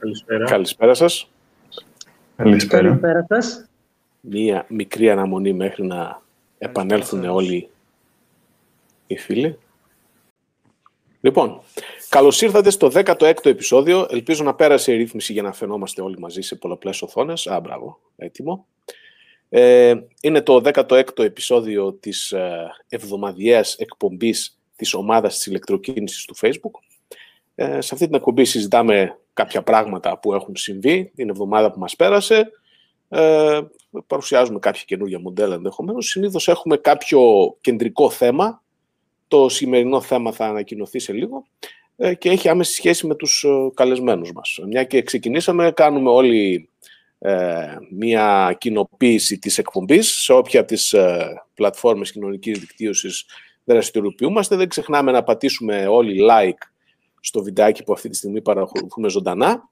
Καλησπέρα. Καλησπέρα σας. Καλησπέρα. Καλησπέρα σας. Μία μικρή αναμονή μέχρι να επανέλθουν όλοι οι φίλοι. Λοιπόν, καλώς ήρθατε στο 16ο επεισόδιο. Ελπίζω να πέρασε η ρύθμιση για να φαινόμαστε όλοι μαζί σε πολλαπλές οθόνες. Α, μπράβο, έτοιμο. Ε, είναι το 16ο επεισόδιο της ε, εβδομαδιαίας εκπομπής της ομάδας της ηλεκτροκίνησης του Facebook. Ε, σε αυτή την εκπομπή συζητάμε κάποια πράγματα που έχουν συμβεί την εβδομάδα που μας πέρασε. Ε, παρουσιάζουμε κάποια καινούργια μοντέλα ενδεχομένως. Συνήθως έχουμε κάποιο κεντρικό θέμα. Το σημερινό θέμα θα ανακοινωθεί σε λίγο ε, και έχει άμεση σχέση με τους ε, καλεσμένους μας. Μια και ξεκινήσαμε, κάνουμε όλοι ε, μια κοινοποίηση της εκπομπής σε όποια από τις ε, πλατφόρμες κοινωνικής δικτύωσης δραστηριοποιούμαστε. Δεν ξεχνάμε να πατήσουμε όλοι like στο βιντεάκι που αυτή τη στιγμή παρακολουθούμε ζωντανά.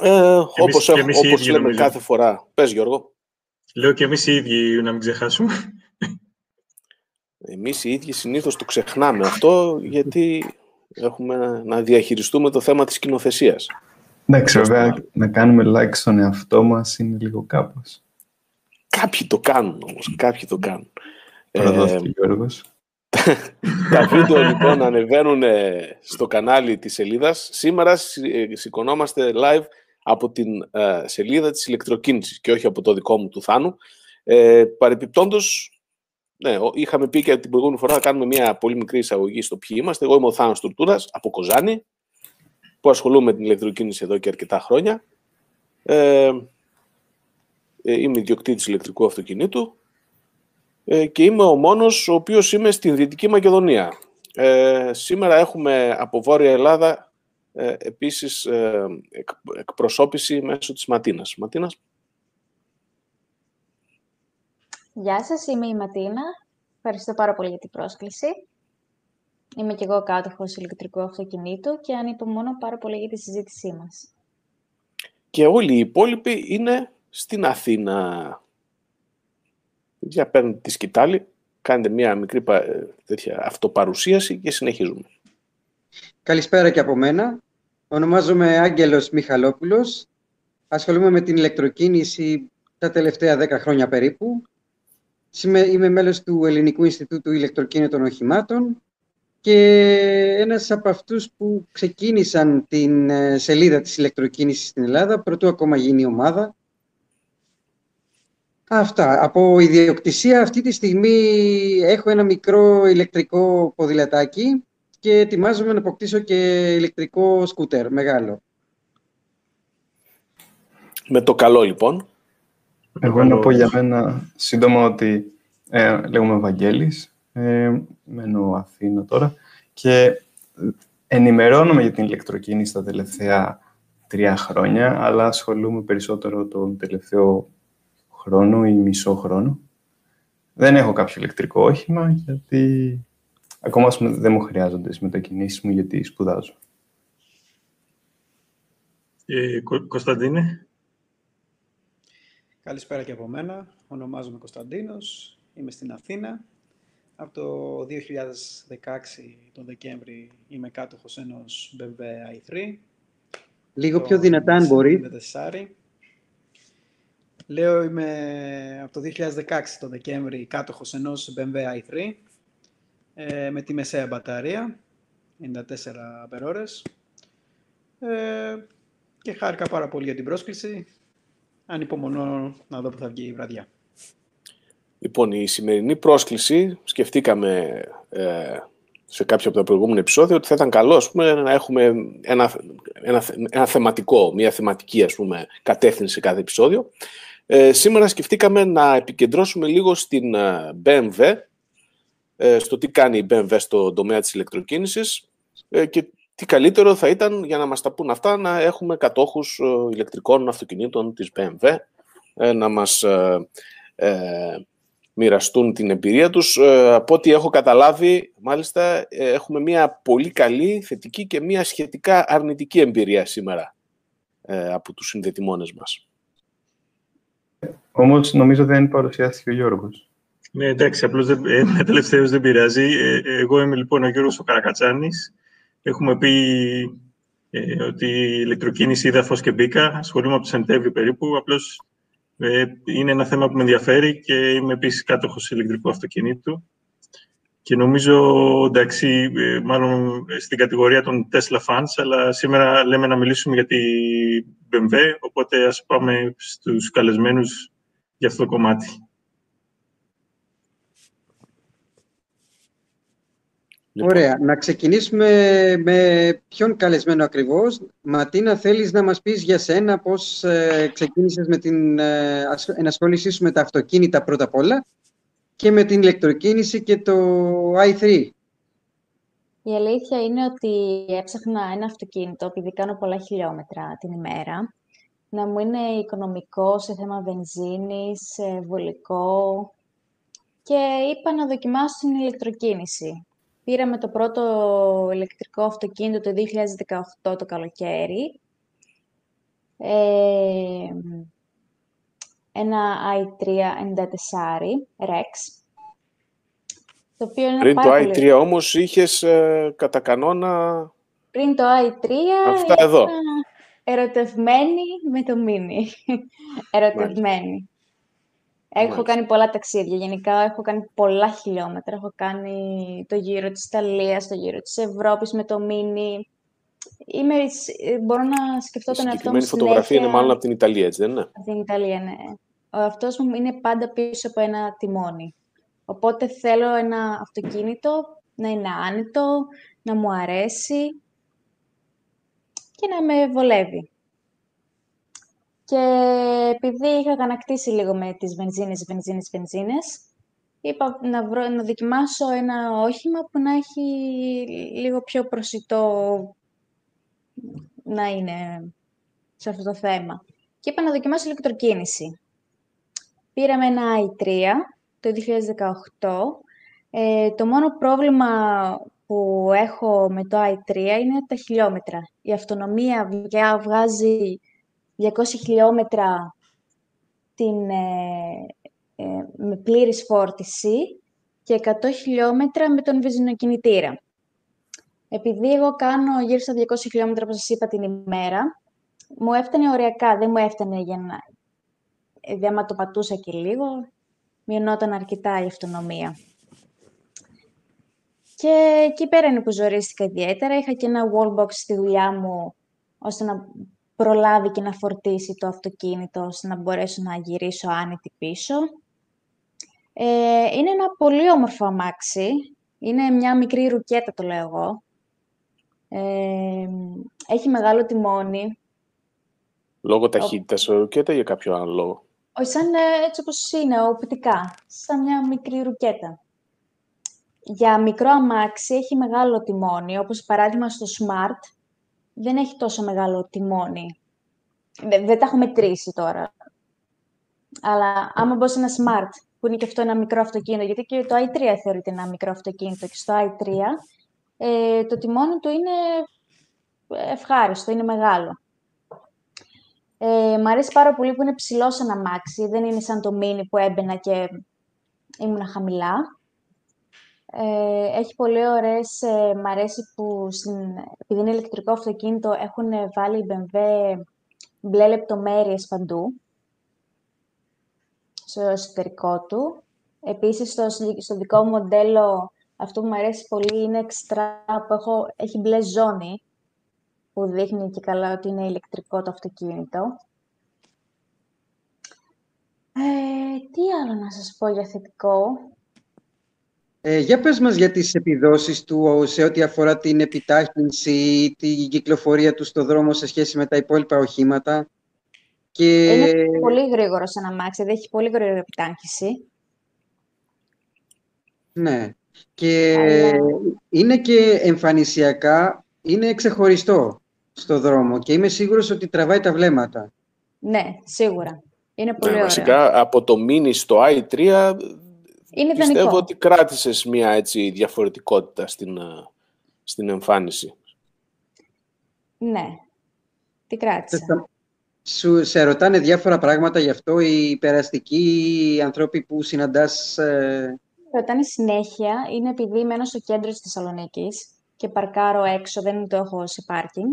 Ε, όπως εμείς όπως ίδιοι, λέμε νομίζω. κάθε φορά. Πες Γιώργο. Λέω και εμείς οι ίδιοι να μην ξεχάσουμε. Εμείς οι ίδιοι συνήθως το ξεχνάμε αυτό γιατί έχουμε να διαχειριστούμε το θέμα της σκηνοθεσίας. Εντάξει, βέβαια, να κάνουμε like στον εαυτό μας είναι λίγο κάπως. Κάποιοι το κάνουν όμως, κάποιοι το κάνουν. Προδόθηκε ο Γιώργος. Τα βίντεο λοιπόν ανεβαίνουν ε, στο κανάλι της σελίδας. Σήμερα συ- ε, σηκωνόμαστε live από την ε, σελίδα της ηλεκτροκίνησης και όχι από το δικό μου του Θάνου. Ε, παρεπιπτόντως, ναι, ο- είχαμε πει και την προηγούμενη φορά να κάνουμε μια πολύ μικρή εισαγωγή στο ποιοι είμαστε. Εγώ είμαι ο Θάνος Τουρτούρας από Κοζάνη, που ασχολούμαι με την ηλεκτροκίνηση εδώ και αρκετά χρόνια. Ε, ε, είμαι ιδιοκτήτης ηλεκτρικού αυτοκινήτου ε, και είμαι ο μόνος ο οποίος είμαι στην Δυτική Μακεδονία. Ε, σήμερα έχουμε από Βόρεια Ελλάδα ε, επίσης ε, εκ, εκπροσώπηση μέσω της Ματίνας. Ματίνας, Γεια σας, είμαι η Ματίνα. Ευχαριστώ πάρα πολύ για την πρόσκληση. Είμαι και εγώ κάτοχος ηλεκτρικού αυτοκινήτου και ανυπομονώ πάρα πολύ για τη συζήτησή μας. και όλοι οι υπόλοιποι είναι στην Αθήνα. Για παίρνετε τη σκητάλη, κάνετε μια μικρή πα- ε, τέτοια αυτοπαρουσίαση και συνεχίζουμε. Καλησπέρα και από μένα. Ονομάζομαι Άγγελος Μιχαλόπουλος. Ασχολούμαι με την ηλεκτροκίνηση τα τελευταία 10 χρόνια περίπου. Συμμε- Είμαι μέλος του Ελληνικού Ινστιτούτου Ηλεκτροκίνητων Οχημάτων και ένας από αυτούς που ξεκίνησαν την ε, σελίδα της ηλεκτροκίνησης στην Ελλάδα, πρωτού ακόμα γίνει η ομάδα. Αυτά. Από ιδιοκτησία αυτή τη στιγμή έχω ένα μικρό ηλεκτρικό ποδηλατάκι και ετοιμάζομαι να αποκτήσω και ηλεκτρικό σκούτερ μεγάλο. Με το καλό λοιπόν. Εγώ να πω για μένα σύντομα ότι ε, λέγομαι Βαγγέλης, ε, μένω Αθήνα τώρα και ενημερώνομαι για την ηλεκτροκίνηση τα τελευταία τρία χρόνια, αλλά ασχολούμαι περισσότερο τον τελευταίο χρόνο ή μισό χρόνο. Δεν έχω κάποιο ηλεκτρικό όχημα, γιατί ακόμα ας πούμε, δεν μου χρειάζονται τις μετακινήσεις μου, γιατί σπουδάζω. Ε, Κω- Κωνσταντίνε. Καλησπέρα και από μένα. Ονομάζομαι Κωνσταντίνος. Είμαι στην Αθήνα. Από το 2016 τον Δεκέμβρη είμαι κάτοχος ενός BMW i3. Λίγο το πιο δυνατά αν μπορεί. 54. Λέω είμαι από το 2016 τον Δεκέμβρη κάτοχος ενός BMW i3 ε, με τη μεσαία μπαταρία 94 αμπερόρες ε, και χάρηκα πάρα πολύ για την πρόσκληση. Ανυπομονώ να δω που θα βγει η βραδιά. Λοιπόν, η σημερινή πρόσκληση, σκεφτήκαμε ε, σε κάποιο από τα προηγούμενα επεισόδια ότι θα ήταν καλό ας πούμε, να έχουμε ένα, ένα, ένα θεματικό, μια θεματική ας πούμε, κατεύθυνση σε κάθε επεισόδιο. Ε, σήμερα σκεφτήκαμε να επικεντρώσουμε λίγο στην ε, BMW, ε, στο τι κάνει η BMW στον τομέα της ηλεκτροκίνησης ε, και τι καλύτερο θα ήταν για να μας τα πούν αυτά να έχουμε κατόχους ε, ηλεκτρικών αυτοκινήτων της BMW, ε, να μας ε, ε, μοιραστούν την εμπειρία τους. Ε, από ό,τι έχω καταλάβει, μάλιστα, ε, έχουμε μια πολύ καλή, θετική και μια σχετικά αρνητική εμπειρία σήμερα ε, από τους συνδετημόνες μας. Όμως νομίζω δεν παρουσιάστηκε ο Γιώργος. Ναι, εντάξει, απλώς δεν, ε, τελευταίος δεν πειράζει. Ε, εγώ είμαι λοιπόν ο Γιώργος ο Καρακατσάνης. Έχουμε πει Ε, ότι η ηλεκτροκίνηση είδα φως και μπήκα. Ασχολούμαι από το Σεπτέμβριο περίπου. Απλώς ε, είναι ένα θέμα που με ενδιαφέρει και είμαι επίσης κάτοχος ηλεκτρικού αυτοκινήτου. Και νομίζω, εντάξει, ε, μάλλον στην κατηγορία των Tesla fans, αλλά σήμερα λέμε να μιλήσουμε για τη BMW, οπότε ας πάμε στους καλεσμένους για αυτό το κομμάτι. Λοιπόν. Ωραία. Να ξεκινήσουμε με ποιον καλεσμένο ακριβώς. Ματίνα, θέλεις να μας πεις για σένα πώς ε, ξεκίνησες με την ε, ενασχόλησή σου με τα αυτοκίνητα πρώτα απ' όλα και με την ηλεκτροκίνηση και το i3. Η αλήθεια είναι ότι έψαχνα ένα αυτοκίνητο, επειδή κάνω πολλά χιλιόμετρα την ημέρα, να μου είναι οικονομικό σε θέμα βενζίνης, βολικό και είπα να δοκιμάσω την ηλεκτροκίνηση. Πήραμε το πρώτο ηλεκτρικό αυτοκίνητο το 2018 το καλοκαίρι. Ε, ένα i3 94 Rex. Το οποίο είναι Πριν το i3 όμως είχες ε, κατά κανόνα... Πριν το i3 Αυτά εδώ. Ερωτευμένη με το Mini. ερωτευμένη. Έχω κάνει πολλά ταξίδια. Γενικά έχω κάνει πολλά χιλιόμετρα. Έχω κάνει το γύρο της Ιταλίας, το γύρο της Ευρώπης με το Μίνι. Είμαι, μπορώ να σκεφτώ τον εαυτό μου Η φωτογραφία είναι μάλλον από την Ιταλία, έτσι δεν είναι; Από την Ιταλία, ναι. Ο αυτός μου είναι πάντα πίσω από ένα τιμόνι. Οπότε θέλω ένα αυτοκίνητο να είναι άνετο, να μου αρέσει και να με βολεύει. Και επειδή είχα ανακτήσει λίγο με τις βενζίνες, βενζίνες, βενζίνες, είπα να, βρω, να δοκιμάσω ένα όχημα που να έχει λίγο πιο προσιτό να είναι σε αυτό το θέμα. Και είπα να δοκιμάσω ηλεκτροκίνηση. Πήραμε ένα i3 το 2018. Ε, το μόνο πρόβλημα που έχω με το i3 είναι τα χιλιόμετρα. Η αυτονομία βγάζει 200 χιλιόμετρα την, ε, ε, με πλήρης φόρτιση και 100 χιλιόμετρα με τον βενζινοκινητήρα. Επειδή εγώ κάνω γύρω στα 200 χιλιόμετρα, όπως σας είπα, την ημέρα, μου έφτανε ωριακά, δεν μου έφτανε για να... Δηλαδή, άμα το πατούσα και λίγο, μειωνόταν αρκετά η αυτονομία. Και εκεί πέρα είναι που ζορίστηκα ιδιαίτερα. Είχα και ένα wallbox στη δουλειά μου, ώστε να προλάβει και να φορτίσει το αυτοκίνητο ώστε να μπορέσω να γυρίσω άνετη πίσω. Ε, είναι ένα πολύ όμορφο αμάξι. Είναι μια μικρή ρουκέτα, το λέω εγώ. Ε, έχει μεγάλο τιμόνι. Λόγω ταχύτητας ο... ρουκέτα ή για κάποιο άλλο λόγο; Όχι, σαν ε, έτσι όπως είναι, οπτικά. Σαν μια μικρή ρουκέτα. Για μικρό αμάξι έχει μεγάλο τιμόνι, όπως παράδειγμα στο Smart, δεν έχει τόσο μεγάλο τιμόνι. Δεν, δεν τα έχω μετρήσει τώρα. Αλλά άμα μπω σε ένα smart, που είναι και αυτό ένα μικρό αυτοκίνητο, γιατί και το i3 θεωρείται ένα μικρό αυτοκίνητο και στο i3 ε, το τιμόνι του είναι ευχάριστο, είναι μεγάλο. Ε, μ' αρέσει πάρα πολύ που είναι ψηλό σαν αμάξι, δεν είναι σαν το mini που έμπαινα και ήμουν χαμηλά. Ε, έχει πολύ ωραίες, ε, μ' αρέσει που στην, επειδή είναι ηλεκτρικό αυτοκίνητο έχουν βάλει η BMW μπλε λεπτομέρειες παντού στο εσωτερικό του. Επίσης, στο, στο δικό μου μοντέλο, αυτό που μου αρέσει πολύ είναι εξτρά που έχω, έχει μπλε ζώνη, που δείχνει και καλά ότι είναι ηλεκτρικό το αυτοκίνητο. Ε, τι άλλο να σας πω για θετικό; Ε, για πες μας για τις επιδόσεις του σε ό,τι αφορά την επιτάχυνση, την κυκλοφορία του στο δρόμο σε σχέση με τα υπόλοιπα οχήματα. Και... Είναι πολύ γρήγορο σαν αμάξι, δεν έχει πολύ γρήγορη επιτάχυνση. Ναι. Και είναι και εμφανισιακά, είναι ξεχωριστό στο δρόμο και είμαι σίγουρος ότι τραβάει τα βλέμματα. Ναι, σίγουρα. Είναι πολύ ναι, Βασικά, από το mini στο i3 είναι Πιστεύω ότι κράτησες μια έτσι διαφορετικότητα στην, ε, στην εμφάνιση. Ναι, τι κράτησα. Σου, σε ρωτάνε διάφορα πράγματα γι' αυτό οι περαστικοί άνθρωποι που συναντάς... Ε... Ρωτάνε συνέχεια, είναι επειδή μένω στο κέντρος της Θεσσαλονίκης και παρκάρω έξω, δεν το έχω σε πάρκινγκ.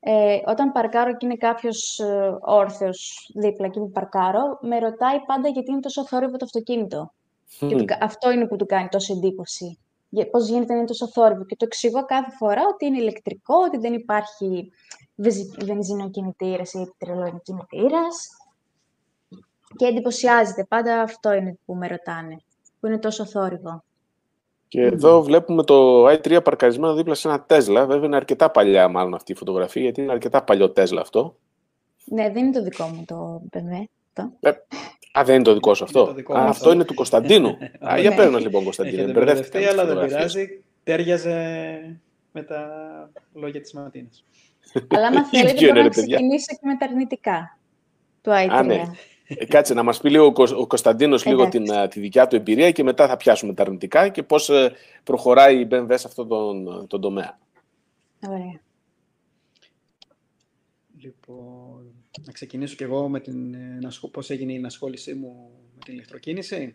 ε, όταν παρκάρω και είναι κάποιος ε, όρθιος δίπλα εκεί που παρκάρω, με ρωτάει πάντα γιατί είναι τόσο θόρυβο το αυτοκίνητο. Και αυτό είναι που του κάνει τόσο εντύπωση. Πώς γίνεται να είναι τόσο θόρυβο. Και το εξηγώ κάθε φορά ότι είναι ηλεκτρικό, ότι δεν υπάρχει βενζινοκινητήρα ή επιτρελοκινητήρα. Και εντυπωσιάζεται. Πάντα αυτό είναι που με ρωτάνε. Που είναι τόσο θόρυβο. Και εδώ βλέπουμε το i3 παρκαρισμένο δίπλα σε ένα Tesla. Βέβαια είναι αρκετά παλιά μάλλον αυτή η φωτογραφία, γιατί είναι αρκετά παλιό Tesla αυτό. Ναι, δεν είναι το δικό μου το BMW. Ε, α, δεν είναι το δικό σου αυτό. α, αυτό είναι του Κωνσταντίνου. α, για ναι. παίρνω λοιπόν, Κωνσταντίνου. Μπερδεύτηκα. αλλά δεν πειράζει. Τέριαζε με τα λόγια της Ματίνας. Αλλά άμα θέλετε μπορώ να ξεκινήσω και με τα αρνητικά του i3. Α, ναι. Ε, κάτσε να μας πει λίγο ο Κωνσταντίνος λίγο την, τη δικιά του εμπειρία και μετά θα πιάσουμε τα αρνητικά και πώς ε, προχωράει η BMW σε αυτόν τον, τον τομέα. Ωραία. Λοιπόν, να ξεκινήσω κι εγώ με την, ε, πώς έγινε η ενασχόλησή μου με την ηλεκτροκίνηση.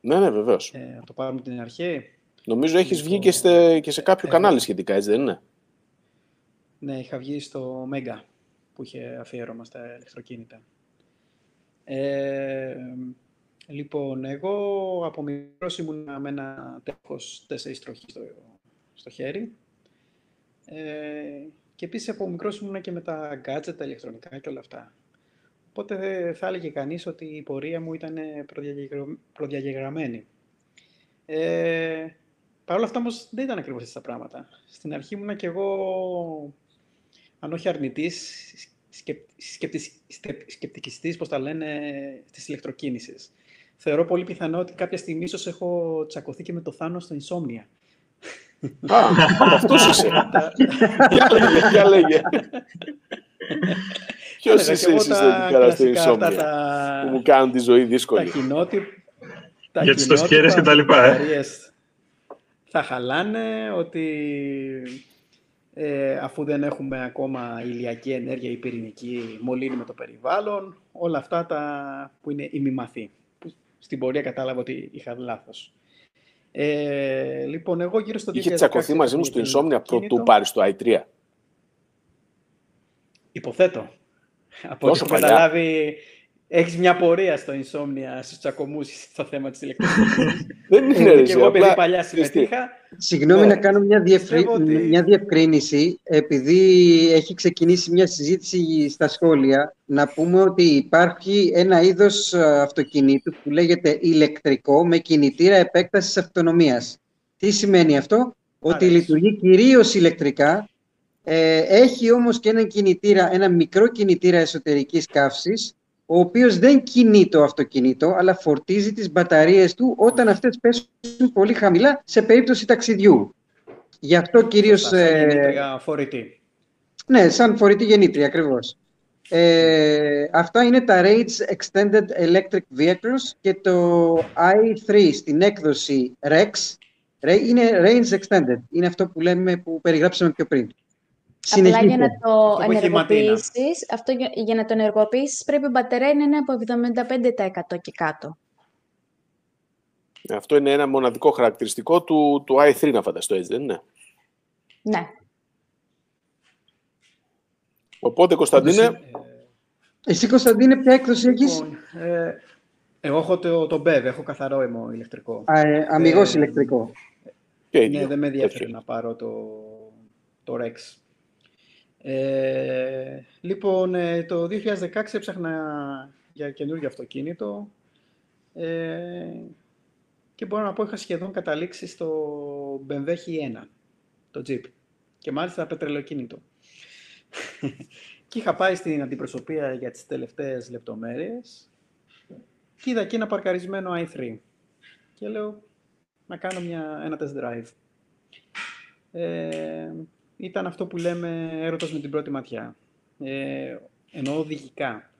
Ναι, ναι, βεβαίως. Ε, να το πάρουμε την αρχή. Νομίζω έχεις λοιπόν, βγει και, στε, και σε κάποιο ε, κανάλι σχετικά, έτσι δεν είναι; Ναι, είχα βγει στο Mega που είχε αφιέρωμα στα ηλεκτροκίνητα. Ε, λοιπόν, εγώ από μικρός ήμουν με ένα τέχος τέσσερις τροχή στο, στο χέρι. Ε, και επίσης από μικρός ήμουν και με τα gadget, τα ηλεκτρονικά και όλα αυτά. Οπότε θα έλεγε κανείς ότι η πορεία μου ήταν προδιαγεγραμμένη. Ε, Παρ' όλα αυτά όμως δεν ήταν ακριβώς έτσι τα πράγματα. Στην αρχή ήμουν και εγώ, αν όχι αρνητής, σκεπτικιστής, πώς τα λένε, της ηλεκτροκίνησης. Θεωρώ πολύ πιθανό ότι κάποια στιγμή ίσως έχω τσακωθεί και με το Θάνο στο Insomnia. Α, αυτός είσαι. Για λέγε, Ποιος είσαι εσύ τελικά στο Insomnia, που μου κάνουν τη ζωή δύσκολη. Τα κοινότυπα. Για τις τοσχέρες και τα λοιπά, Θα χαλάνε, ότι ε, αφού δεν έχουμε ακόμα ηλιακή ενέργεια ή πυρηνική, μολύνει το περιβάλλον, όλα αυτά τα που είναι ημιμαθή. Που στην πορεία κατάλαβα ότι είχα λάθος. Ε, λοιπόν, εγώ γύρω στο 2016... Είχε τσακωθεί μαζί μου στο Insomnia πρωτού πάρει το i3. Υποθέτω. Από ό,τι έχω καταλάβει, Έχεις μια πορεία στο Insomnia, στους τσακωμούς, στο θέμα της ηλεκτρονικής. Δεν είναι ρε, Και εγώ επειδή παλιά συμμετείχα. Συγγνώμη να κάνω μια, μια διευκρίνηση. Επειδή έχει ξεκινήσει μια συζήτηση στα σχόλια, να πούμε ότι υπάρχει ένα είδος ε, αυτοκινήτου που λέγεται ηλεκτρικό με κινητήρα επέκτασης αυτονομίας. Τι σημαίνει αυτό; Ότι λειτουργεί κυρίως ηλεκτρικά, ε, έχει όμως και ένα κινητήρα, ένα μικρό κινητήρα εσωτερικής καύσης, ο οποίος δεν κινεί το αυτοκίνητο, αλλά φορτίζει τις μπαταρίες του όταν αυτές πέσουν πολύ χαμηλά σε περίπτωση ταξιδιού. Γι' αυτό κυρίως... Σαν ε, γεννήτρια φορητή. Ναι, σαν φορητή γεννήτρια, ακριβώς. Ε, αυτά είναι τα Range Extended Electric Vehicles και το i3 στην έκδοση REX είναι Range Extended. Είναι αυτό που λέμε που περιγράψαμε πιο πριν. Απλά για να το ενεργοποιήσεις, αυτό για, να το ενεργοποιήσεις πρέπει η μπαταρία να είναι από 75% και κάτω. Αυτό είναι ένα μοναδικό χαρακτηριστικό του, του i3 να φανταστώ έτσι, δεν είναι; Ναι. Οπότε, Κωνσταντίνε... Ε, εσύ, Κωνσταντίνε, ποια έκδοση έχεις; Λοιπόν, ε, εγώ έχω το, το BEV, έχω καθαρό αιμο ηλεκτρικό. Α, ε, αμυγός ε, ηλεκτρικό. ναι, δεν με ενδιαφέρει να πάρω το, το Rex. Ε, λοιπόν, ε, το 2016 έψαχνα για καινούργιο αυτοκίνητο ε, και μπορώ να πω είχα σχεδόν καταλήξει στο BMW H1, το Jeep, και μάλιστα πετρελοκίνητο. και είχα πάει στην αντιπροσωπεία για τις τελευταίες λεπτομέρειες και είδα εκεί ένα παρκαρισμένο i3 και λέω να κάνω μια, ένα test drive. Ε, ήταν αυτό που λέμε έρωτας με την πρώτη ματιά. Ε, ενώ οδηγικά.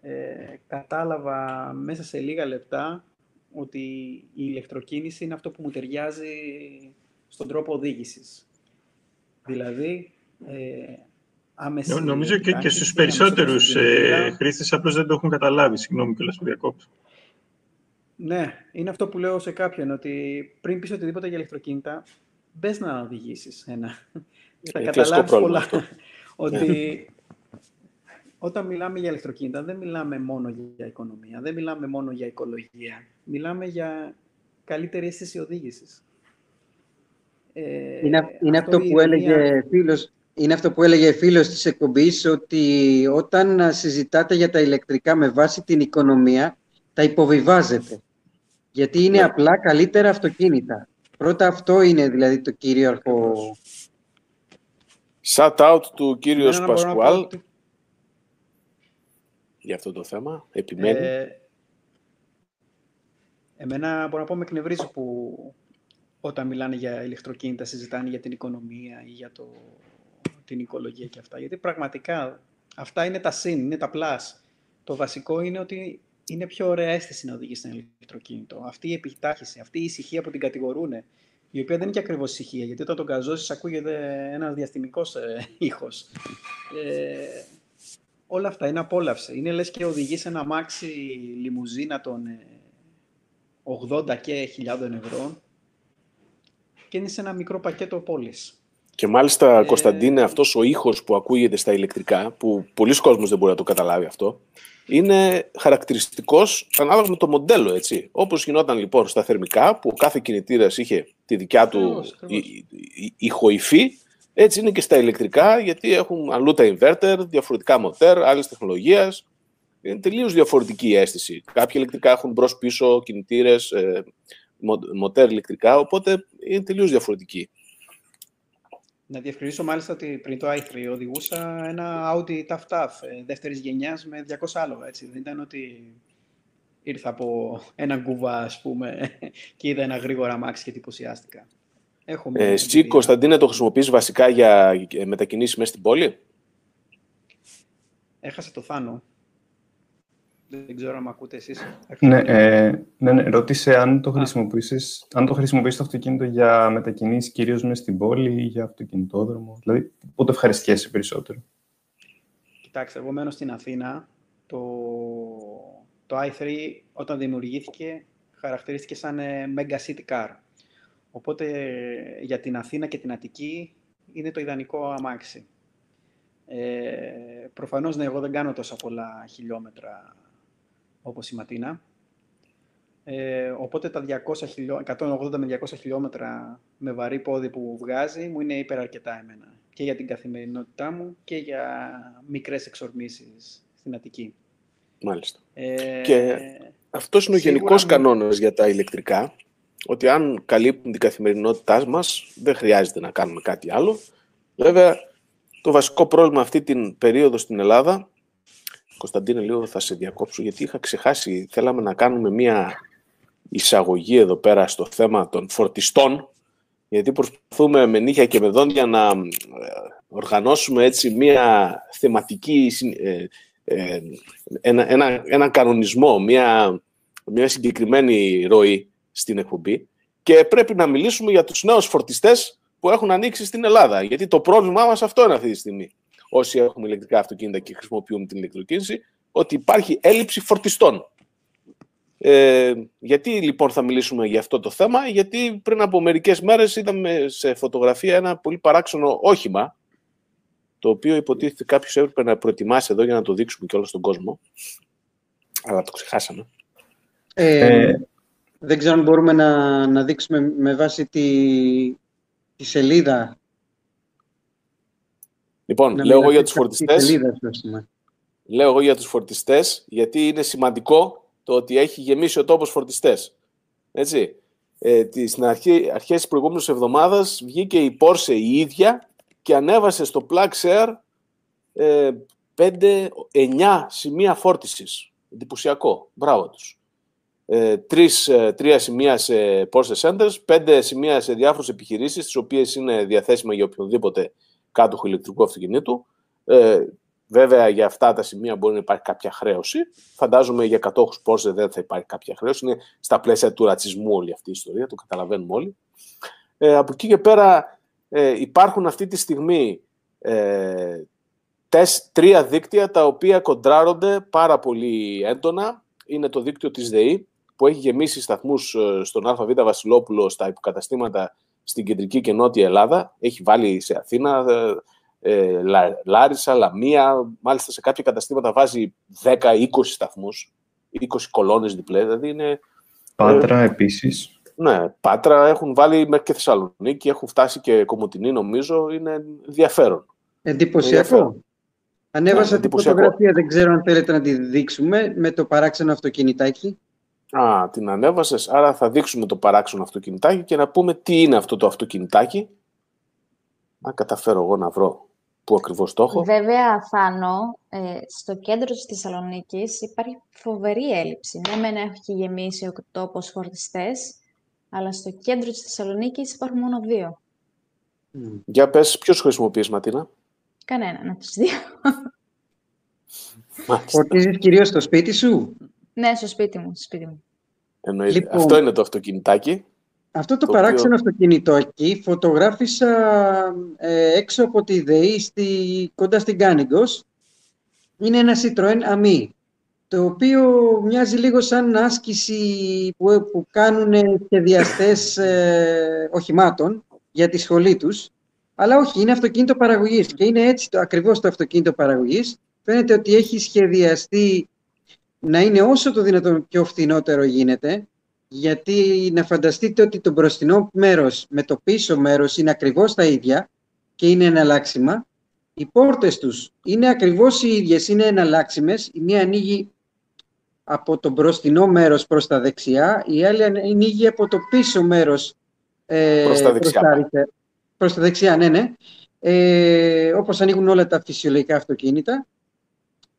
Ε, κατάλαβα μέσα σε λίγα λεπτά ότι η ηλεκτροκίνηση είναι αυτό που μου ταιριάζει στον τρόπο οδήγησης. Δηλαδή, ε, άμεση... Νομίζω και, και στους περισσότερους ε, χρήστες απλώς δεν το έχουν καταλάβει. Συγγνώμη κιόλας που διακόπτω. Ναι, είναι αυτό που λέω σε κάποιον, ότι πριν πεις οτιδήποτε για ηλεκτροκίνητα, μπες να οδηγήσεις ένα. Θα καταλάβεις πολλά. ότι όταν μιλάμε για ηλεκτροκίνητα δεν μιλάμε μόνο για οικονομία, δεν μιλάμε μόνο για οικολογία. Μιλάμε για καλύτερη αίσθηση οδήγησης. Ε, είναι, είναι αυτό, που έλεγε φίλος, είναι αυτό που έλεγε φίλος της εκπομπής, ότι όταν συζητάτε για τα ηλεκτρικά με βάση την οικονομία, τα υποβιβάζετε. Γιατί είναι ναι. απλά καλύτερα αυτοκίνητα. Πρώτα αυτό είναι δηλαδή το κυρίαρχο... Shout out του κύριου Πασκουάλ για αυτό το θέμα. Επιμένει. Ε, εμένα μπορώ να πω με εκνευρίζει που όταν μιλάνε για ηλεκτροκίνητα συζητάνε για την οικονομία ή για το, την οικολογία και αυτά. Γιατί πραγματικά αυτά είναι τα συν, είναι τα plus. Το βασικό είναι ότι είναι πιο ωραία αίσθηση να οδηγήσει ένα ηλεκτροκίνητο. Αυτή η επιτάχυση, αυτή η ησυχία που την κατηγορούν, η οποία δεν είναι και ακριβώς ησυχία, γιατί όταν τον καζώσεις ακούγεται ένας διαστημικός ε, ήχος. Ε, όλα αυτά είναι απόλαυση. Είναι λες και οδηγείς ένα αμάξι λιμουζίνα των 80 ε, και χιλιάδων ευρώ και είναι σε ένα μικρό πακέτο πόλης. Και μάλιστα, ε... Κωνσταντίνε, αυτός ο ήχος που ακούγεται στα ηλεκτρικά, που πολλοί κόσμος δεν μπορεί να το καταλάβει αυτό, είναι χαρακτηριστικός ανάλογα με το μοντέλο, έτσι. Όπως γινόταν λοιπόν στα θερμικά, που ο κάθε κινητήρας είχε τη δικιά του ηχοϊφή, έτσι είναι και στα ηλεκτρικά, γιατί έχουν αλλού τα inverter, διαφορετικά μοτέρ, άλλες τεχνολογίες. Είναι τελείως διαφορετική η αίσθηση. Κάποια ηλεκτρικά έχουν μπρος-πίσω κινητήρες, ε, μοτέρ ηλεκτρικά, οπότε είναι τελείως διαφορετική. Να διευκρινίσω μάλιστα ότι πριν το i3 οδηγούσα ένα Audi TAF TAF ε, δεύτερης γενιάς με 200 άλογα, έτσι. Δεν ήταν ότι ήρθα από ένα γκουβά, ας πούμε, και είδα ένα γρήγορα μάξι και εντυπωσιάστηκα. Ε, εσύ, Κωνσταντίνε, το χρησιμοποιείς βασικά για μετακινήσεις μέσα στην πόλη; Έχασα το Θάνο. Δεν ξέρω αν με ακούτε εσείς. Ναι, ε, ναι, ναι, ρώτησε αν το χρησιμοποιήσεις, αν το χρησιμοποιείς το αυτοκίνητο για μετακινήσεις κυρίως μέσα στην πόλη ή για αυτοκινητόδρομο. Δηλαδή, πότε ευχαριστιέσαι περισσότερο; Κοιτάξτε, εγώ μένω στην Αθήνα. Το, το i3 όταν δημιουργήθηκε χαρακτηρίστηκε σαν ε, Mega City Car. Οπότε για την Αθήνα και την Αττική είναι το ιδανικό αμάξι. Ε, προφανώς ναι, εγώ δεν κάνω τόσα πολλά χιλιόμετρα όπως η Ματίνα. Ε, οπότε τα 200 180 με 200 χιλιόμετρα με βαρύ πόδι που βγάζει μου είναι υπεραρκετά εμένα. Και για την καθημερινότητά μου και για μικρές εξορμήσεις στην Αττική. Μάλιστα. Ε, και αυτός είναι ο γενικός κανόνας για τα ηλεκτρικά ότι αν καλύπτουν την καθημερινότητά μας, δεν χρειάζεται να κάνουμε κάτι άλλο. Βέβαια, το βασικό πρόβλημα αυτή την περίοδο στην Ελλάδα, Κωνσταντίνε, λίγο θα σε διακόψω, γιατί είχα ξεχάσει, θέλαμε να κάνουμε μία εισαγωγή εδώ πέρα στο θέμα των φορτιστών, γιατί προσπαθούμε με νύχια και με δόντια να ε, οργανώσουμε έτσι μία θεματική, ε, ε, ένα, ένα, ένα κανονισμό, μία, μία συγκεκριμένη ροή στην εκπομπή και πρέπει να μιλήσουμε για τους νέους φορτιστές που έχουν ανοίξει στην Ελλάδα. Γιατί το πρόβλημά μας αυτό είναι αυτή τη στιγμή. Όσοι έχουμε ηλεκτρικά αυτοκίνητα και χρησιμοποιούμε την ηλεκτροκίνηση, ότι υπάρχει έλλειψη φορτιστών. Ε, γιατί λοιπόν θα μιλήσουμε για αυτό το θέμα, γιατί πριν από μερικές μέρες είδαμε σε φωτογραφία ένα πολύ παράξενο όχημα, το οποίο υποτίθεται κάποιος έπρεπε να προετοιμάσει εδώ για να το δείξουμε και όλο στον κόσμο, αλλά το ξεχάσαμε. Ε, ε δεν ξέρω αν μπορούμε να, να δείξουμε με βάση τη, τη σελίδα. Λοιπόν, λέω εγώ για τους φορτιστές. λέω εγώ για τους φορτιστές, γιατί είναι σημαντικό το ότι έχει γεμίσει ο τόπος φορτιστές. Έτσι. Ε, στην αρχή, αρχές της προηγούμενης εβδομάδας βγήκε η Porsche η ίδια και ανέβασε στο Plug Share ε, 5-9 σημεία φόρτισης. Εντυπωσιακό. Μπράβο τους. Ε, τρεις, ε, τρία σημεία σε Porsche Centers, πέντε σημεία σε διάφορες επιχειρήσεις, τις οποίες είναι διαθέσιμα για οποιονδήποτε κάτοχο ηλεκτρικού αυτοκινήτου. Ε, βέβαια, για αυτά τα σημεία μπορεί να υπάρχει κάποια χρέωση. Φαντάζομαι για κατόχους Porsche δεν θα υπάρχει κάποια χρέωση. Είναι στα πλαίσια του ρατσισμού όλη αυτή η ιστορία, το καταλαβαίνουμε όλοι. Ε, από εκεί και πέρα ε, υπάρχουν αυτή τη στιγμή ε, τες, τρία δίκτυα τα οποία κοντράρονται πάρα πολύ έντονα. Είναι το δίκτυο της ΔΕΗ, που έχει γεμίσει σταθμούς ε, στον ΑΒ Βασιλόπουλο στα υποκαταστήματα στην κεντρική και νότια Ελλάδα. Έχει βάλει σε Αθήνα, ε, ε, Λάρισα, Λαμία, μάλιστα σε κάποια καταστήματα βάζει 10-20 σταθμούς, 20 κολόνες διπλές, δηλαδή είναι... Πάτρα ε, επίσης. Ναι, Πάτρα έχουν βάλει μέχρι και Θεσσαλονίκη, έχουν φτάσει και Κομωτινή νομίζω, είναι ενδιαφέρον. Εντυπωσιακό. Ανέβασα ναι, την φωτογραφία, δεν ξέρω αν θέλετε να τη δείξουμε, με το παράξενο αυτοκινητάκι. Α, την ανέβασες, άρα θα δείξουμε το παράξενο αυτοκινητάκι και να πούμε τι είναι αυτό το αυτοκινητάκι. Να καταφέρω εγώ να βρω πού ακριβώς το έχω. Βέβαια, Θάνο, ε, στο κέντρο της Θεσσαλονίκης υπάρχει φοβερή έλλειψη. Ναι, μεν έχει γεμίσει ο τόπος φορτιστές, αλλά στο κέντρο της Θεσσαλονίκης υπάρχουν μόνο δύο. Για πες, ποιος χρησιμοποιείς, Ματίνα; Κανένα, να τους δύο. Φορτίζεις κυρίως στο σπίτι σου; Ναι, στο σπίτι μου. Στο σπίτι μου. Εννοείται. Λοιπόν, αυτό είναι το αυτοκινητάκι; Αυτό το, το παράξενο οποίο... αυτοκινητάκι φωτογράφησα ε, έξω από τη ΔΕΗ στη, κοντά στην Κάνιγκος. Είναι ένα Citroën Ami, το οποίο μοιάζει λίγο σαν άσκηση που, που κάνουν σχεδιαστές ε, οχημάτων για τη σχολή τους. Αλλά όχι, είναι αυτοκίνητο παραγωγής και είναι έτσι το, ακριβώς το αυτοκίνητο παραγωγής. Φαίνεται ότι έχει σχεδιαστεί να είναι όσο το δυνατόν πιο φθηνότερο γίνεται, γιατί να φανταστείτε ότι το μπροστινό μέρος με το πίσω μέρος είναι ακριβώς τα ίδια και είναι εναλλάξιμα. Οι πόρτες τους είναι ακριβώς οι ίδιες, είναι εναλλάξιμες. Η μία ανοίγει από το μπροστινό μέρος προς τα δεξιά, η άλλη ανοίγει από το πίσω μέρος ε, προς τα δεξιά. Προς τα, δεξιά, ναι, ναι. Ε, όπως ανοίγουν όλα τα φυσιολογικά αυτοκίνητα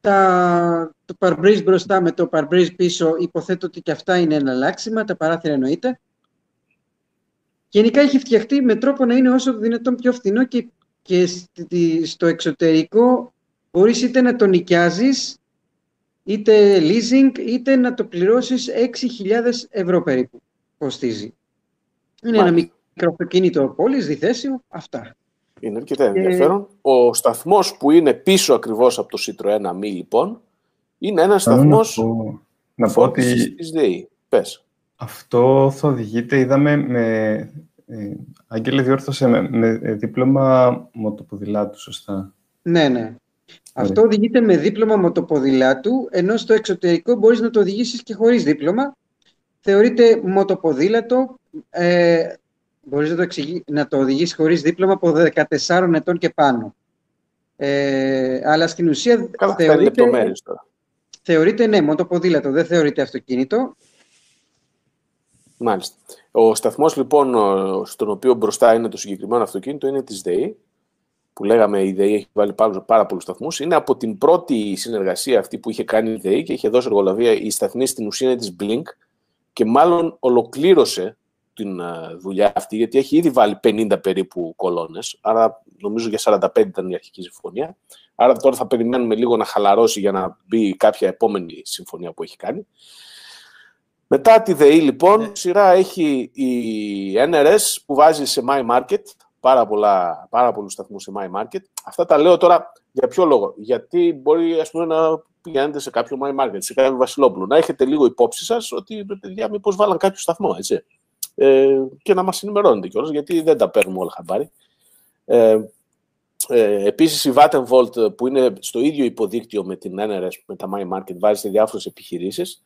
τα, το παρμπρίζ μπροστά με το παρμπρίζ πίσω υποθέτω ότι και αυτά είναι εναλλάξιμα, τα παράθυρα εννοείται. Γενικά έχει φτιαχτεί με τρόπο να είναι όσο το δυνατόν πιο φθηνό και, και στο εξωτερικό μπορείς είτε να το νοικιάζεις, είτε leasing, είτε να το πληρώσεις 6.000 ευρώ περίπου κοστίζει. Είναι ένα μικρό αυτοκίνητο πόλης, διθέσιο, αυτά. Είναι αρκετά ενδιαφέρον. Ο σταθμός που είναι πίσω ακριβώς από το Citroën Ami, λοιπόν, είναι ένας σταθμός να πω ότι της ΔΕΗ. Πες. Αυτό θα οδηγείται, είδαμε με... Ε, Άγγελε διόρθωσε με, με δίπλωμα μοτοποδηλάτου, σωστά; Ναι, ναι. Αυτό οδηγείται με δίπλωμα μοτοποδηλάτου, ενώ στο εξωτερικό μπορείς να το οδηγήσεις και χωρίς δίπλωμα. Θεωρείται μοτοποδήλατο, ε, μπορείς να το, εξηγεί, να το οδηγήσεις χωρίς δίπλωμα από 14 ετών και πάνω. Ε, αλλά στην ουσία Καλά, θεωρείται, τώρα. θεωρείται, ναι, μόνο το ποδήλατο, δεν θεωρείται αυτοκίνητο. Μάλιστα. Ο σταθμός λοιπόν στον οποίο μπροστά είναι το συγκεκριμένο αυτοκίνητο είναι της ΔΕΗ, που λέγαμε η ΔΕΗ έχει βάλει πάρα, πάρα πολλούς σταθμούς. Είναι από την πρώτη συνεργασία αυτή που είχε κάνει η ΔΕΗ και είχε δώσει εργολαβία η σταθμή στην ουσία είναι της Blink και μάλλον ολοκλήρωσε την ε, δουλειά αυτή, γιατί έχει ήδη βάλει 50 περίπου κολόνες, άρα νομίζω για 45 ήταν η αρχική συμφωνία. Άρα τώρα θα περιμένουμε λίγο να χαλαρώσει για να μπει κάποια επόμενη συμφωνία που έχει κάνει. Μετά τη ΔΕΗ, λοιπόν, ναι. σειρά έχει η NRS που βάζει σε My Market, πάρα, πολλά, πάρα πολλούς σταθμούς σε My Market. Αυτά τα λέω τώρα για ποιο λόγο. Γιατί μπορεί ας πούμε, να πηγαίνετε σε κάποιο My Market, σε κάποιο Βασιλόπουλο, να έχετε λίγο υπόψη σας ότι, παιδιά, μήπως βάλαν κάποιο σταθμό, έτσι ε, και να μας ενημερώνετε κιόλας, γιατί δεν τα παίρνουμε όλα χαμπάρι. Ε, ε, επίσης η Vattenvolt που είναι στο ίδιο υποδίκτυο με την NRS, με τα My Market, βάζει σε διάφορες επιχειρήσεις.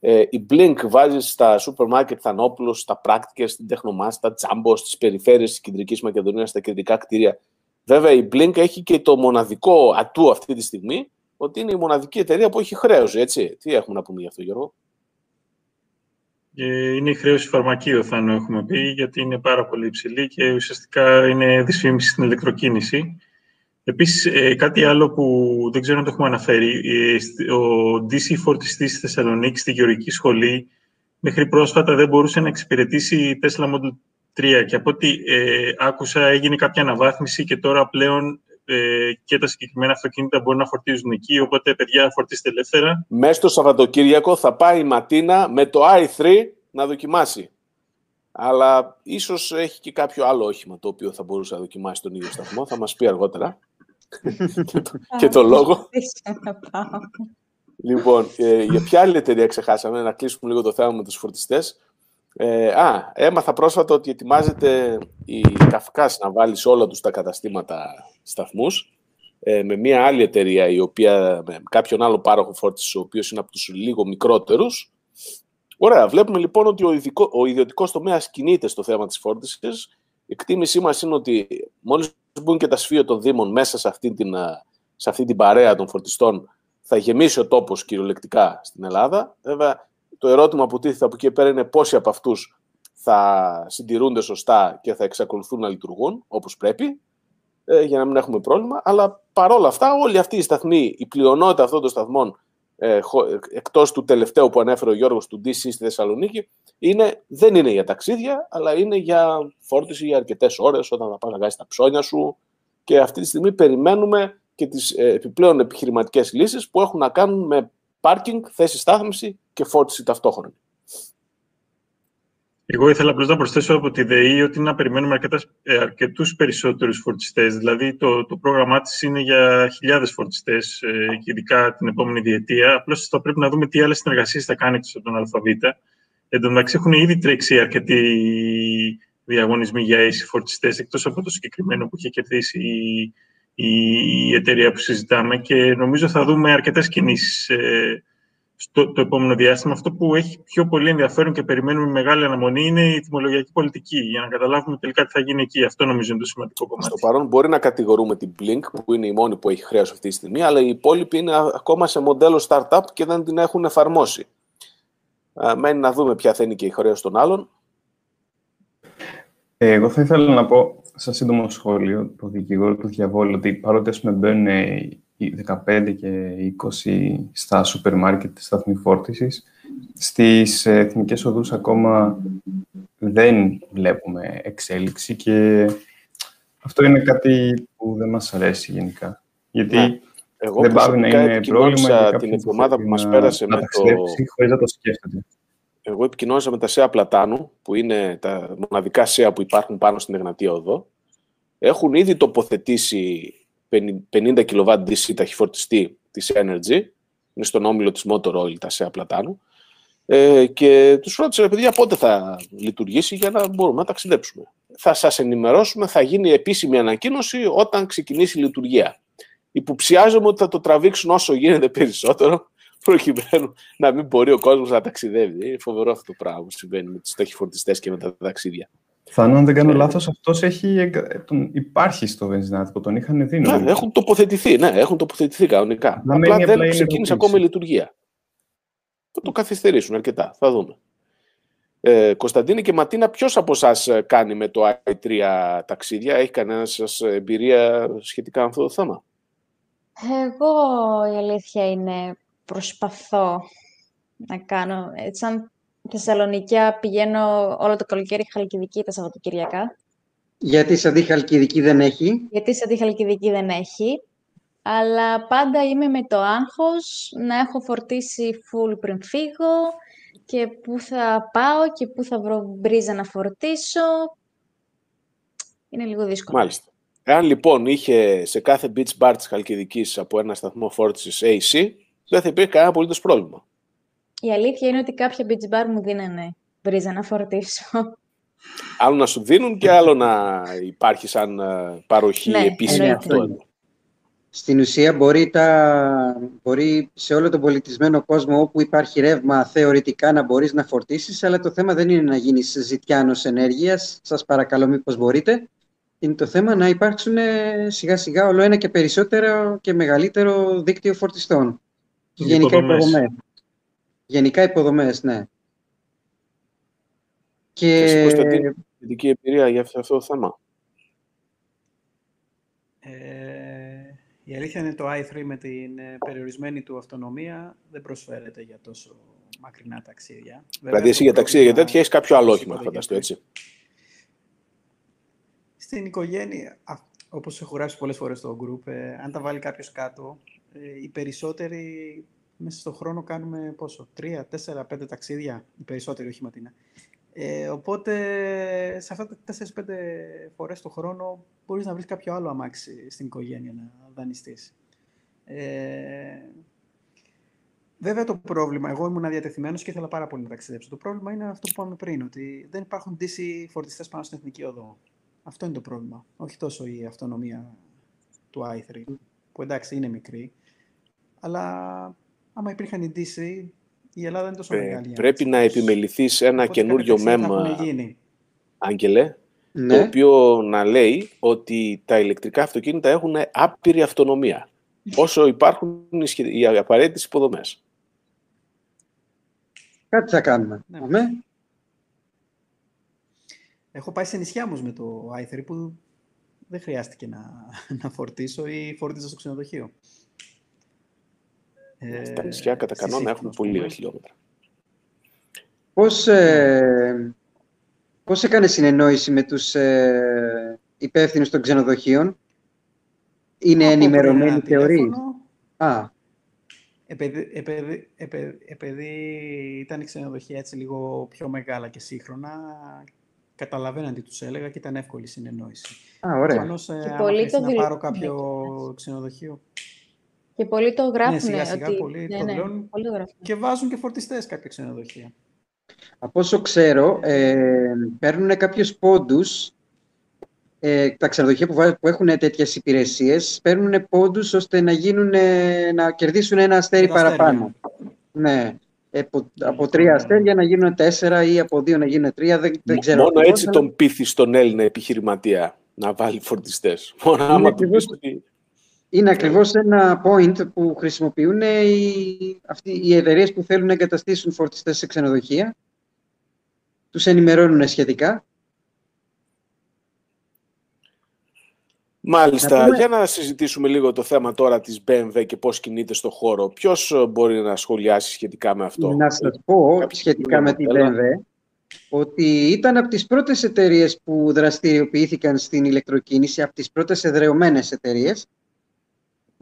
Ε, η Blink βάζει στα σούπερ μάρκετ Θανόπουλος, στα πράκτικες, στην Τεχνομάς, στα Τζάμπο, στις περιφέρειες της Κεντρικής Μακεδονίας, στα κεντρικά κτίρια. Βέβαια η Blink έχει και το μοναδικό ατού αυτή τη στιγμή, ότι είναι η μοναδική εταιρεία που έχει χρέωση, έτσι. Τι έχουμε να πούμε γι' αυτό, Γιώργο; Ε, είναι η χρέωση φαρμακείου, θα έχουμε πει, γιατί είναι πάρα πολύ υψηλή και ουσιαστικά είναι δυσφήμιση στην ηλεκτροκίνηση. Επίσης, ε, κάτι άλλο που δεν ξέρω αν το έχουμε αναφέρει, ε, ο DC φορτιστής στη Θεσσαλονίκη, στη Γεωργική Σχολή, μέχρι πρόσφατα δεν μπορούσε να εξυπηρετήσει η Tesla Model 3 και από ό,τι άκουσα έγινε κάποια αναβάθμιση και τώρα πλέον και τα συγκεκριμένα αυτοκίνητα μπορούν να φορτίζουν εκεί, οπότε παιδιά φορτίστε ελεύθερα. Μέσα στο Σαββατοκύριακο θα πάει η Ματίνα με το i3 να δοκιμάσει. Αλλά ίσως έχει και κάποιο άλλο όχημα το οποίο θα μπορούσε να δοκιμάσει τον ίδιο σταθμό. Θα μας πει αργότερα. και, το, λόγο. λοιπόν, ε, για ποια άλλη εταιρεία ξεχάσαμε, να κλείσουμε λίγο το θέμα με τους φορτιστές. Ε, α, έμαθα πρόσφατα ότι ετοιμάζεται η Καυκάς να βάλει σε όλα τους τα καταστήματα σταθμούς ε, με μια άλλη εταιρεία, η οποία, με κάποιον άλλο πάροχο φόρτισης, ο οποίος είναι από τους λίγο μικρότερους. Ωραία, βλέπουμε λοιπόν ότι ο, ειδικό, ο ιδιωτικός τομέας κινείται στο θέμα της φόρτισης. Η εκτίμησή μας είναι ότι μόλις μπουν και τα σφύο των Δήμων μέσα σε αυτή την, σε αυτή την παρέα των φορτιστών, θα γεμίσει ο τόπος κυριολεκτικά στην Ελλάδα. Βέβαια, το ερώτημα που τίθεται από εκεί πέρα είναι πόσοι από αυτούς θα συντηρούνται σωστά και θα εξακολουθούν να λειτουργούν όπως πρέπει, ε, για να μην έχουμε πρόβλημα. Αλλά παρόλα αυτά, όλοι αυτοί οι σταθμοί, η πλειονότητα αυτών των σταθμών, ε, εκτός του τελευταίου που ανέφερε ο Γιώργος του DC στη Θεσσαλονίκη, είναι, δεν είναι για ταξίδια, αλλά είναι για φόρτιση για αρκετές ώρες όταν θα πας να κάνεις τα ψώνια σου. Και αυτή τη στιγμή περιμένουμε και τις ε, επιπλέον επιχειρηματικές λύσεις που έχουν να κάνουν με πάρκινγκ, θέση στάθμιση και φόρτιση ταυτόχρονα. Εγώ ήθελα απλώς να προσθέσω από τη ΔΕΗ ότι να περιμένουμε ε, αρκετούς περισσότερους φορτιστές. Δηλαδή, το, το πρόγραμμά της είναι για χιλιάδες φορτιστές, ε, ειδικά την επόμενη διετία. Απλώς θα πρέπει να δούμε τι άλλες συνεργασίες θα κάνει εκτός από τον ΑΒ. Εν τω μεταξύ, έχουν ήδη τρέξει αρκετοί διαγωνισμοί για AC φορτιστές, εκτός από το συγκεκριμένο που είχε κερδίσει η, η εταιρεία που συζητάμε. Και νομίζω θα δούμε αρκετές κινήσεις ε, στο το επόμενο διάστημα. Αυτό που έχει πιο πολύ ενδιαφέρον και περιμένουμε μεγάλη αναμονή είναι η τιμολογιακή πολιτική, για να καταλάβουμε τελικά τι θα γίνει εκεί. Αυτό νομίζω είναι το σημαντικό κομμάτι. Στο παρόν μπορεί να κατηγορούμε την Blink, που είναι η μόνη που έχει χρέος αυτή τη στιγμή, αλλά οι υπόλοιποι είναι ακόμα σε μοντέλο startup και δεν την έχουν εφαρμόσει. Μένει να δούμε ποια θα είναι και η χρέος των άλλων. Ε, εγώ θα ήθελα να πω, σαν σύντομο σχόλιο, το δικηγόρο του διαβόλου, ότι παρότι μπαίνουν 15 και 20 στα σούπερ μάρκετ της σταθμής φόρτισης. Στις εθνικές οδούς ακόμα δεν βλέπουμε εξέλιξη και αυτό είναι κάτι που δεν μας αρέσει γενικά. Γιατί ναι. Εγώ δεν πάει να είναι πρόβλημα για την εβδομάδα που μας πέρασε με το... χωρίς να το σκέφτεται. Εγώ επικοινώνησα με τα ΣΕΑ Πλατάνου, που είναι τα μοναδικά ΣΕΑ που υπάρχουν πάνω στην Εγνατία Οδό. Έχουν ήδη τοποθετήσει 50 kW DC ταχυφορτιστή της Energy, είναι στον όμιλο της Motor Oil, τα ΣΕΑ Πλατάνου, ε, και τους ρώτησα, παιδιά, πότε θα λειτουργήσει για να μπορούμε να ταξιδέψουμε. Θα σας ενημερώσουμε, θα γίνει επίσημη ανακοίνωση όταν ξεκινήσει η λειτουργία. Υποψιάζομαι ότι θα το τραβήξουν όσο γίνεται περισσότερο, προκειμένου να μην μπορεί ο κόσμος να ταξιδεύει. Είναι φοβερό αυτό το πράγμα που συμβαίνει με τους ταχυφορτιστές και με τα ταξίδια. Φανώ, αν δεν κάνω λάθος, αυτός υπάρχει στο βενζινάτικο. Τον είχαν δει. Ναι, έχουν τοποθετηθεί. Ναι, έχουν τοποθετηθεί κανονικά. Να απλά δεν ξεκίνησε ακόμα η λειτουργία. Θα το καθυστερήσουν αρκετά. Θα δούμε. Ε, Κωνσταντίνη και Ματίνα, ποιος από εσάς ε, κάνει με το i3 ταξίδια, έχει κανένα σας εμπειρία σχετικά με αυτό το θέμα; Εγώ η αλήθεια είναι προσπαθώ να κάνω, ε, σαν Θεσσαλονικιά πηγαίνω όλο το καλοκαίρι Χαλκιδική τα Σαββατοκυριακά. Γιατί σε αντί Χαλκιδική δεν έχει; Γιατί σε αντί Χαλκιδική δεν έχει. Αλλά πάντα είμαι με το άγχος να έχω φορτίσει full πριν φύγω και πού θα πάω και πού θα βρω μπρίζα να φορτίσω. Είναι λίγο δύσκολο. Μάλιστα. Εάν λοιπόν είχε σε κάθε beach bar της Χαλκιδικής από ένα σταθμό φόρτισης AC, δεν θα υπήρχε κανένα απολύτως πρόβλημα. Η αλήθεια είναι ότι κάποια beach bar μου δίνανε βρίζα να φορτίσω. Άλλο να σου δίνουν και άλλο να υπάρχει σαν ε, παροχή ναι, επίσημη αυτό. Στην ουσία μπορεί, τα, μπορεί σε όλο τον πολιτισμένο κόσμο όπου υπάρχει ρεύμα θεωρητικά να μπορείς να φορτίσεις, αλλά το θέμα δεν είναι να γίνεις ζητιάνος ενέργειας, σας παρακαλώ μήπως μπορείτε. Είναι το θέμα να υπάρξουν σιγά σιγά όλο ένα και περισσότερο και μεγαλύτερο δίκτυο φορτιστών. Και γενικά υποδομές. Γενικά υποδομές, ναι. Και... Εσύ πώς την ειδική εμπειρία για αυτό το θέμα. Ε, η αλήθεια είναι το i3 με την ε, περιορισμένη του αυτονομία δεν προσφέρεται για τόσο μακρινά ταξίδια. Δηλαδή εσύ για ταξίδια για τέτοια έχεις κάποιο άλλο όχημα, φανταστώ, έτσι. Στην οικογένεια, όπως έχω γράψει πολλές φορές στο group, ε, αν τα βάλει κάποιος κάτω, ε, οι περισσότεροι μέσα στον χρόνο κάνουμε πόσο, τρία, τέσσερα, πέντε ταξίδια, οι περισσότεροι όχι ματίνα. Ε, οπότε σε αυτά τα τέσσερις-πέντε φορές το χρόνο μπορείς να βρεις κάποιο άλλο αμάξι στην οικογένεια να δανειστείς. Ε, Βέβαια το πρόβλημα, εγώ ήμουν διατεθειμένο και ήθελα πάρα πολύ να ταξιδέψω. Το πρόβλημα είναι αυτό που είπαμε πριν, ότι δεν υπάρχουν DC φορτιστές πάνω στην εθνική οδό. Αυτό είναι το πρόβλημα. Όχι τόσο η αυτονομία του i3, που εντάξει είναι μικρή, αλλά άμα υπήρχαν οι DC, η Ελλάδα είναι τόσο ε, μεγάλη. Πρέπει να επιμεληθείς ένα καινούριο μέμα, Άγγελε, ναι. το οποίο να λέει ότι τα ηλεκτρικά αυτοκίνητα έχουν άπειρη αυτονομία, όσο υπάρχουν οι απαραίτητες υποδομές. Κάτι θα κάνουμε. Ναι. ναι. Έχω πάει σε νησιά όμως με το i3 που δεν χρειάστηκε να, να φορτίσω ή φόρτιζα στο ξενοδοχείο. Ε, Τα νησιά κατά κανόνα έχουν πολύ λίγα χιλιόμετρα. Πώς, ε, πώς έκανε συνεννόηση με τους ε, υπεύθυνους των ξενοδοχείων; Είναι ενημερωμένοι θεωρείς. Α. Επειδή, επειδή, επειδή, ήταν η ξενοδοχεία έτσι λίγο πιο μεγάλα και σύγχρονα, καταλαβαίναν τι τους έλεγα και ήταν εύκολη η συνεννόηση. Α, ωραία. και ε, πολύ το να πάρω κάποιο ξενοδοχείο. Και πολλοί το γράφουν. Ναι, σιγά σιγά ότι... πολλοί ναι, το ναι, πολύ το γράφουν. και βάζουν και φορτιστές κάποια ξενοδοχεία. Από όσο ξέρω, ε, παίρνουν κάποιους πόντους ε, τα ξενοδοχεία που, που έχουν τέτοιες υπηρεσίες παίρνουν πόντους ώστε να, γίνουν, να κερδίσουν ένα αστέρι παραπάνω. Ναι. Από, από τρία αστέρια να γίνουν τέσσερα ή από δύο να γίνουν τρία. Δεν, δεν ξέρω. Μόνο έτσι τον πείθεις στον Έλληνα επιχειρηματία να βάλει φορτιστές. Μόνο είναι άμα ακριβώς, Είναι ακριβώς ένα point που χρησιμοποιούν οι, αυτοί, οι εταιρείες που θέλουν να εγκαταστήσουν φορτιστές σε ξενοδοχεία. Τους ενημερώνουν σχετικά Μάλιστα. Για να συζητήσουμε λίγο το θέμα τώρα της BMW και πώς κινείται στο χώρο. Ποιος ε, μπορεί να σχολιάσει σχετικά με αυτό; Να σας πω σχετικά με την BMW ότι ήταν από τις πρώτες εταιρείες που δραστηριοποιήθηκαν στην ηλεκτροκίνηση, από τις πρώτες εδρεωμένες εταιρείες.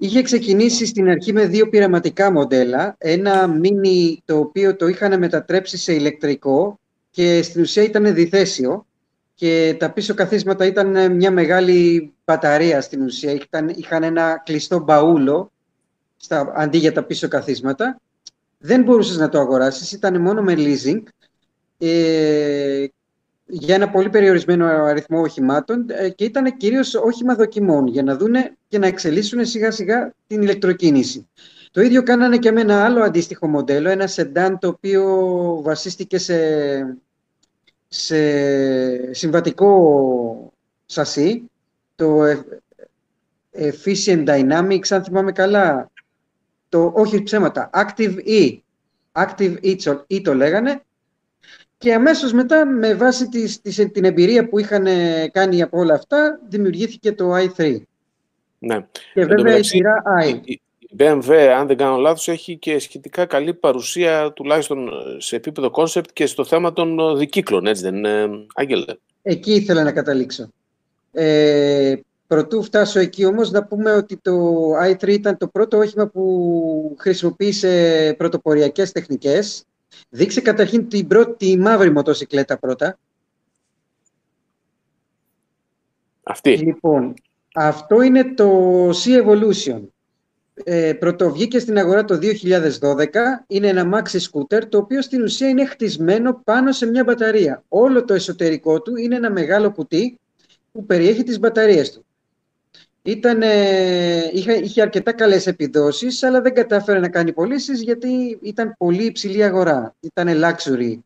Είχε ξεκινήσει στην αρχή με δύο πειραματικά μοντέλα. Ένα μίνι το οποίο το είχαν μετατρέψει σε ηλεκτρικό και στην ουσία ήταν διθέσιο και τα πίσω καθίσματα ήταν μια μεγάλη μπαταρία στην ουσία. Είχαν, είχαν ένα κλειστό μπαούλο στα, αντί για τα πίσω καθίσματα. Δεν μπορούσες να το αγοράσεις, ήταν μόνο με leasing ε, για ένα πολύ περιορισμένο αριθμό οχημάτων ε, και ήταν κυρίως όχημα δοκιμών για να δούνε και να εξελίσσουν σιγά σιγά την ηλεκτροκίνηση. Το ίδιο κάνανε και με ένα άλλο αντίστοιχο μοντέλο, ένα σεντάν το οποίο βασίστηκε σε σε συμβατικό σασί, το Efficient Dynamics, αν θυμάμαι καλά, το, όχι ψέματα, Active E, Active E, e το λέγανε, και αμέσως μετά, με βάση της, την εμπειρία που είχαν κάνει από όλα αυτά, δημιουργήθηκε το i3. Ναι. Και βέβαια η σειρά i. Η BMW, αν δεν κάνω λάθος, έχει και σχετικά καλή παρουσία, τουλάχιστον σε επίπεδο concept και στο θέμα των δικύκλων, έτσι δεν είναι, Άγγελε; Εκεί ήθελα να καταλήξω. Ε, προτού φτάσω εκεί όμως, να πούμε ότι το i3 ήταν το πρώτο όχημα που χρησιμοποίησε πρωτοποριακές τεχνικές. Δείξε καταρχήν την πρώτη μαύρη μοτοσυκλέτα πρώτα. Αυτή. Λοιπόν, αυτό είναι το C-Evolution ε, πρωτοβγήκε στην αγορά το 2012. Είναι ένα maxi scooter, το οποίο στην ουσία είναι χτισμένο πάνω σε μια μπαταρία. Όλο το εσωτερικό του είναι ένα μεγάλο κουτί που περιέχει τις μπαταρίες του. Ήταν, είχε, είχε αρκετά καλές επιδόσεις, αλλά δεν κατάφερε να κάνει πωλήσεις γιατί ήταν πολύ υψηλή αγορά. Ήταν luxury,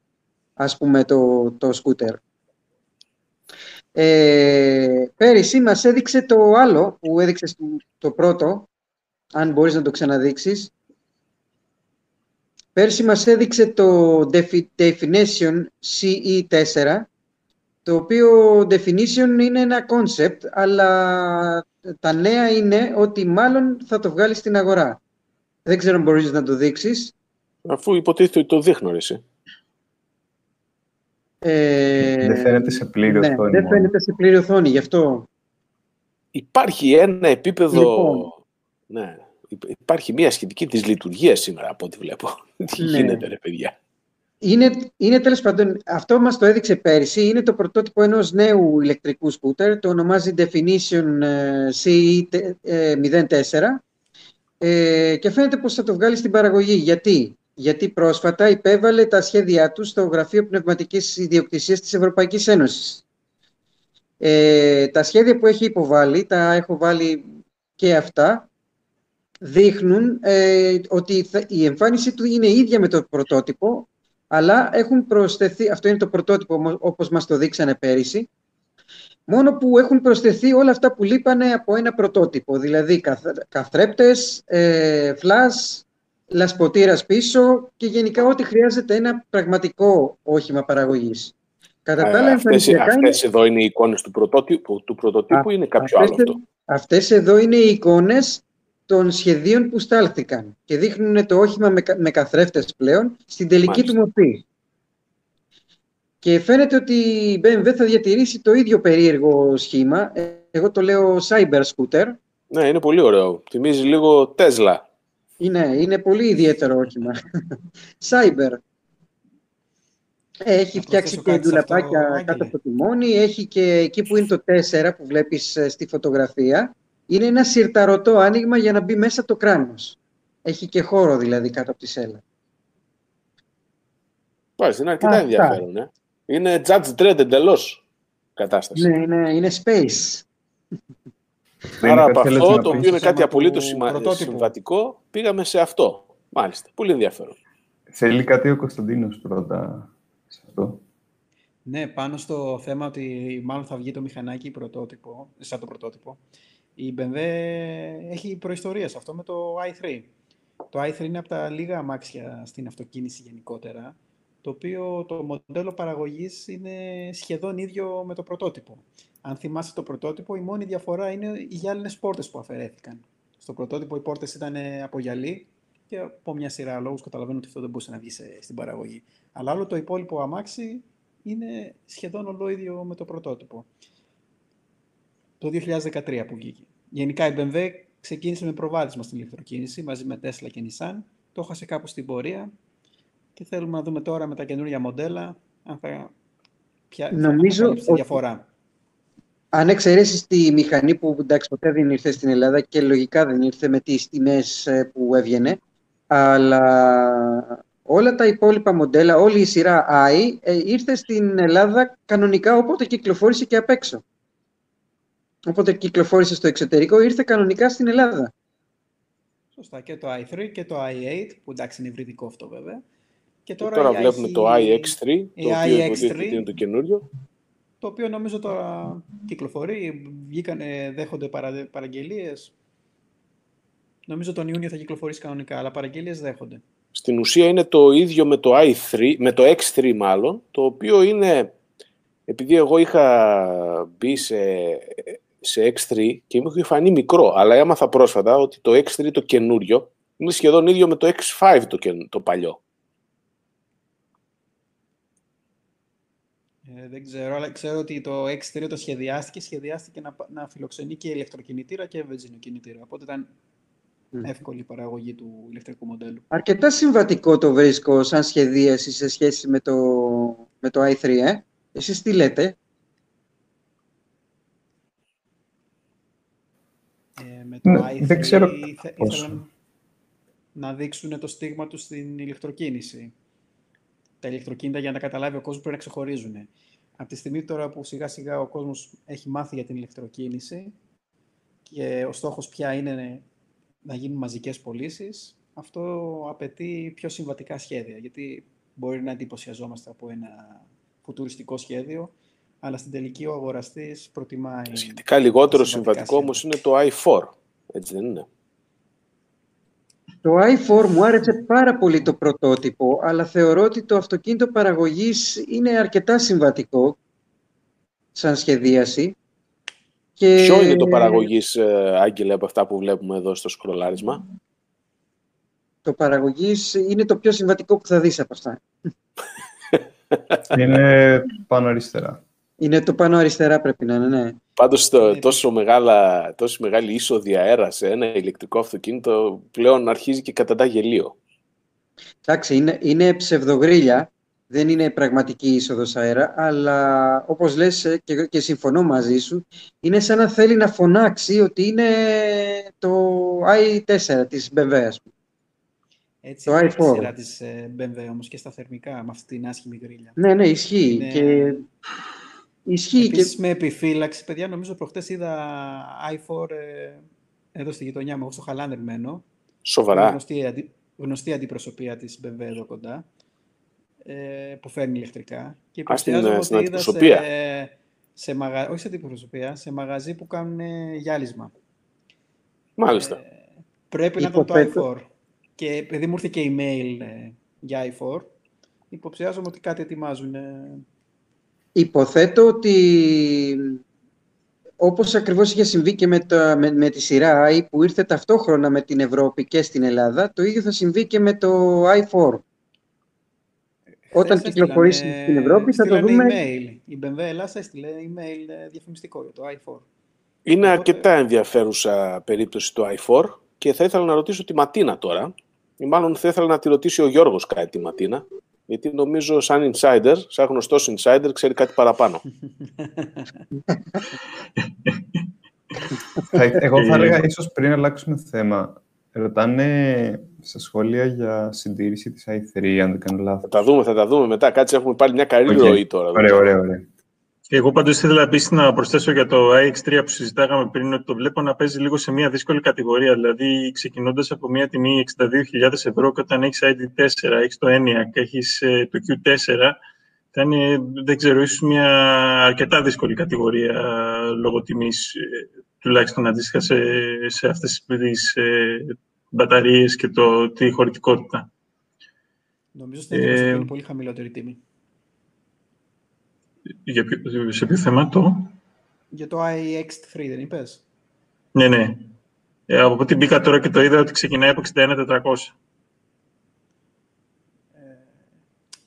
ας πούμε, το, το scooter. Ε, πέρυσι μας έδειξε το άλλο που έδειξες το πρώτο, αν μπορείς να το ξαναδείξεις. Πέρσι μας έδειξε το Definition CE4, το οποίο Definition είναι ένα concept, αλλά τα νέα είναι ότι μάλλον θα το βγάλεις στην αγορά. Δεν ξέρω αν μπορείς να το δείξεις. Αφού υποτίθεται ότι το δείχνω, εσύ. Ε, δεν φαίνεται σε πλήρη ναι, οθόνη. Δεν φαίνεται σε πλήρη οθόνη, γι' αυτό. Υπάρχει ένα επίπεδο... Λοιπόν, ναι. Υπάρχει μια σχετική της λειτουργία σήμερα από ό,τι βλέπω. Τι ναι. γίνεται ρε παιδιά. Είναι, είναι τέλος πάντων, αυτό μας το έδειξε πέρυσι, είναι το πρωτότυπο ενός νέου ηλεκτρικού σκούτερ, το ονομάζει Definition CE04. Ε, ε, και φαίνεται πως θα το βγάλει στην παραγωγή. Γιατί; Γιατί πρόσφατα υπέβαλε τα σχέδιά του στο Γραφείο Πνευματικής Ιδιοκτησίας της Ευρωπαϊκής Ένωσης. Ε, τα σχέδια που έχει υποβάλει, τα έχω βάλει και αυτά, δείχνουν ε, ότι η εμφάνιση του είναι ίδια με το πρωτότυπο, αλλά έχουν προσθεθεί, αυτό είναι το πρωτότυπο όπως μας το δείξανε πέρυσι, μόνο που έχουν προσθεθεί όλα αυτά που λείπανε από ένα πρωτότυπο, δηλαδή καθρέπτες, ε, φλάς, λασποτήρας πίσω και γενικά ό,τι χρειάζεται ένα πραγματικό όχημα παραγωγής. Κατά τα άλλα, αυτές, αυτές εδώ είναι οι εικόνες του πρωτότυπου, του πρωτοτύπου ή είναι κάποιο άλλο αυτό; Αυτές εδώ είναι οι εικόνες των σχεδίων που στάλθηκαν και δείχνουν το όχημα με, με καθρέφτες πλέον στην τελική του μορφή. Και φαίνεται ότι η BMW θα διατηρήσει το ίδιο περίεργο σχήμα. Εγώ το λέω Cyber Scooter. Ναι, είναι πολύ ωραίο. Θυμίζει λίγο Tesla. Είναι, είναι πολύ ιδιαίτερο όχημα. Cyber. Έχει φτιάξει και ντουλαπάκια κάτω από το τιμόνι. Έχει και εκεί που είναι το 4 που βλέπεις ε, στη φωτογραφία. Είναι ένα σιρταρωτό άνοιγμα για να μπει μέσα το κράνος. Έχει και χώρο δηλαδή κάτω από τη σέλα. Πάει, είναι αρκετά ενδιαφέρον. Ε. Είναι Judge Dredd εντελώς κατάσταση. Ναι, είναι, είναι space. Άρα από αυτό, το οποίο είναι κάτι απολύτως συμβατικό, πήγαμε σε αυτό. Μάλιστα. Πολύ ενδιαφέρον. Θέλει κάτι ο Κωνσταντίνος πρώτα σε αυτό. Ναι, πάνω στο θέμα ότι μάλλον θα βγει το μηχανάκι πρωτότυπο, σαν το πρωτότυπο. Η BMW έχει προϊστορία σε αυτό με το i3. Το i3 είναι από τα λίγα αμάξια στην αυτοκίνηση γενικότερα το οποίο το μοντέλο παραγωγής είναι σχεδόν ίδιο με το πρωτότυπο. Αν θυμάστε το πρωτότυπο, η μόνη διαφορά είναι οι γυάλινες πόρτες που αφαιρέθηκαν. Στο πρωτότυπο οι πόρτες ήταν από γυαλί και από μια σειρά λόγου καταλαβαίνω ότι αυτό δεν μπορούσε να βγει στην παραγωγή. Αλλά όλο το υπόλοιπο αμάξι είναι σχεδόν ολόιδιο με το πρωτότυπο. Το 2013 που βγήκε. Γενικά η BMW ξεκίνησε με προβάδισμα στην ηλεκτροκίνηση μαζί με Tesla και Nissan. Το έχασε κάπου στην πορεία και θέλουμε να δούμε τώρα με τα καινούργια μοντέλα αν θα ποια Νομίζω θα διαφορά. Αν εξαιρέσεις τη μηχανή που εντάξει, ποτέ δεν ήρθε στην Ελλάδα και λογικά δεν ήρθε με τις τιμές ε, που έβγαινε, αλλά όλα τα υπόλοιπα μοντέλα, όλη η σειρά i ε, ήρθε στην Ελλάδα κανονικά όποτε κυκλοφόρησε και απ' έξω. Όποτε κυκλοφόρησε στο εξωτερικό, ήρθε κανονικά στην Ελλάδα. Σωστά. Και το i3 και το i8, που εντάξει είναι υβριδικό αυτό βέβαια. Και τώρα, τώρα βλέπουμε το iX3, το οποίο είναι το καινούριο. Το οποίο νομίζω τώρα κυκλοφορεί, βγήκανε, δέχονται παρα, παραγγελίες. Νομίζω τον Ιούνιο θα κυκλοφορήσει κανονικά, αλλά παραγγελίες δέχονται. Στην ουσία είναι το ίδιο με το, i3, με το X3 μάλλον, το οποίο είναι, επειδή εγώ είχα μπει σε, σε X3 και μου είχε φανεί μικρό, αλλά έμαθα πρόσφατα ότι το X3 το καινούριο είναι σχεδόν ίδιο με το X5 το, το παλιό. Ε, δεν ξέρω, αλλά ξέρω ότι το X3 το σχεδιάστηκε, σχεδιάστηκε να, να φιλοξενεί και ηλεκτροκινητήρα και βενζινοκινητήρα. Οπότε ήταν εύκολη η παραγωγή του ηλεκτρικού μοντέλου. Αρκετά συμβατικό το βρίσκω σαν σχεδίαση σε σχέση με το, με το i3, ε. Εσείς τι λέτε; Ε, με το ναι, i3 δεν ξέρω ήθελαν να δείξουν το στίγμα τους στην ηλεκτροκίνηση τα ηλεκτροκίνητα για να τα καταλάβει ο κόσμος πρέπει να ξεχωρίζουν. Από τη στιγμή τώρα που σιγά σιγά ο κόσμος έχει μάθει για την ηλεκτροκίνηση και ο στόχος πια είναι να γίνουν μαζικές πωλήσεις, αυτό απαιτεί πιο συμβατικά σχέδια. Γιατί μπορεί να εντυπωσιαζόμαστε από ένα φουτουριστικό σχέδιο, αλλά στην τελική ο αγοραστής προτιμάει. Σχετικά λιγότερο συμβατικό όμως είναι το i4. Έτσι δεν είναι. Το i4 μου άρεσε πάρα πολύ το πρωτότυπο, αλλά θεωρώ ότι το αυτοκίνητο παραγωγής είναι αρκετά συμβατικό σαν σχεδίαση. Και... Ποιο είναι το παραγωγής, ε, Άγγελε, από αυτά που βλέπουμε εδώ στο σκρολάρισμα; Το παραγωγής είναι το πιο συμβατικό που θα δεις από αυτά. Είναι πάνω αριστερά. Είναι το πάνω αριστερά πρέπει να είναι, ναι. Πάντως το, τόσο, μεγάλα, τόσο μεγάλη είσοδη αέρα σε ένα ηλεκτρικό αυτοκίνητο πλέον αρχίζει και καταντά γελίο. Εντάξει, είναι, είναι ψευδογρίλια, δεν είναι πραγματική είσοδος αέρα, αλλά όπως λες ε, και, και συμφωνώ μαζί σου, είναι σαν να θέλει να φωνάξει ότι είναι το i4 της BMW, ας πούμε. Έτσι, Το είναι i4. η σειρά της ε, BMW όμως και στα θερμικά, με αυτή την άσχημη γκρίλια. Ναι, ναι, ισχύει. Είναι- Και... Ισχύει Επίσης και... με επιφύλαξη, παιδιά, νομίζω προχτές είδα i4 ε, εδώ στη γειτονιά μου, εγώ στο Χαλάνδρ μένω. Είναι Σοβαρά. γνωστή, αντι, γνωστή αντιπροσωπεία της BMW εδώ κοντά, ε, που φέρνει ηλεκτρικά. Και Α, στην, υποψιάζομαι ε, στην ότι είδα αντιπροσωπεία. σε, σε μαγα... όχι σε αντιπροσωπεία, σε μαγαζί που κάνουν ε, γυάλισμα. Μάλιστα. Ε, πρέπει να ήταν το Υποθέτω- i4. Και επειδή μου ήρθε και email ε, για i4, υποψιάζομαι ότι κάτι ετοιμάζουν. Ε, Υποθέτω ότι όπως ακριβώς είχε συμβεί και με, τα- με, με τη σειρά i που ήρθε ταυτόχρονα με την Ευρώπη και στην Ελλάδα, το ίδιο θα συμβεί και με το i4. Όταν Χθες κυκλοφορήσει έστειλανε- στην Ευρώπη θα το στείλανε δούμε. Email. Η BMW Ελλάς έστειλε email ε, διαφημιστικό για το i4. Είναι Οπότε- αρκετά ενδιαφέρουσα περίπτωση του i4 και θα ήθελα να ρωτήσω τη Ματίνα τώρα. Ή μάλλον θα ήθελα να τη ρωτήσει ο Γιώργος κάτι τη Ματίνα. Γιατί νομίζω σαν insider, σαν γνωστός insider, ξέρει κάτι παραπάνω. Θα- Εγώ θα Ε, έλεγα ίσως πριν αλλάξουμε θέμα. Ρωτάνε στα σχόλια για συντήρηση της i3, αν δεν κάνω Θα λάθος. τα δούμε, θα τα δούμε μετά. Κάτσε, έχουμε πάλι μια καλή Οκ. ροή τώρα. Ωραία, ωραία, ωραία. Εγώ πάντως ήθελα επίσης να προσθέσω για το iX3 που συζητάγαμε πριν ότι το βλέπω να παίζει λίγο σε μια δύσκολη κατηγορία. Δηλαδή, ξεκινώντας από μια τιμή 62.000 ευρώ και όταν έχεις ID4, έχεις το ENIAC, έχεις ε, το Q4, θα είναι, δεν ξέρω, ίσως μια αρκετά δύσκολη κατηγορία ε, λόγω τιμής, ε, τουλάχιστον αντίστοιχα σε, σε αυτές τις ε, μπαταρίες και το, τη χωρητικότητα. Νομίζω στην Ε, Ευρώπη είναι πολύ χαμηλότερη τιμή. Για ποιο- σε ποιο θέμα το... Για το iX3 δεν είπες. Ναι, ναι. Ε, από ό,τι μπήκα τώρα και το είδα ότι ξεκινάει από 61.400.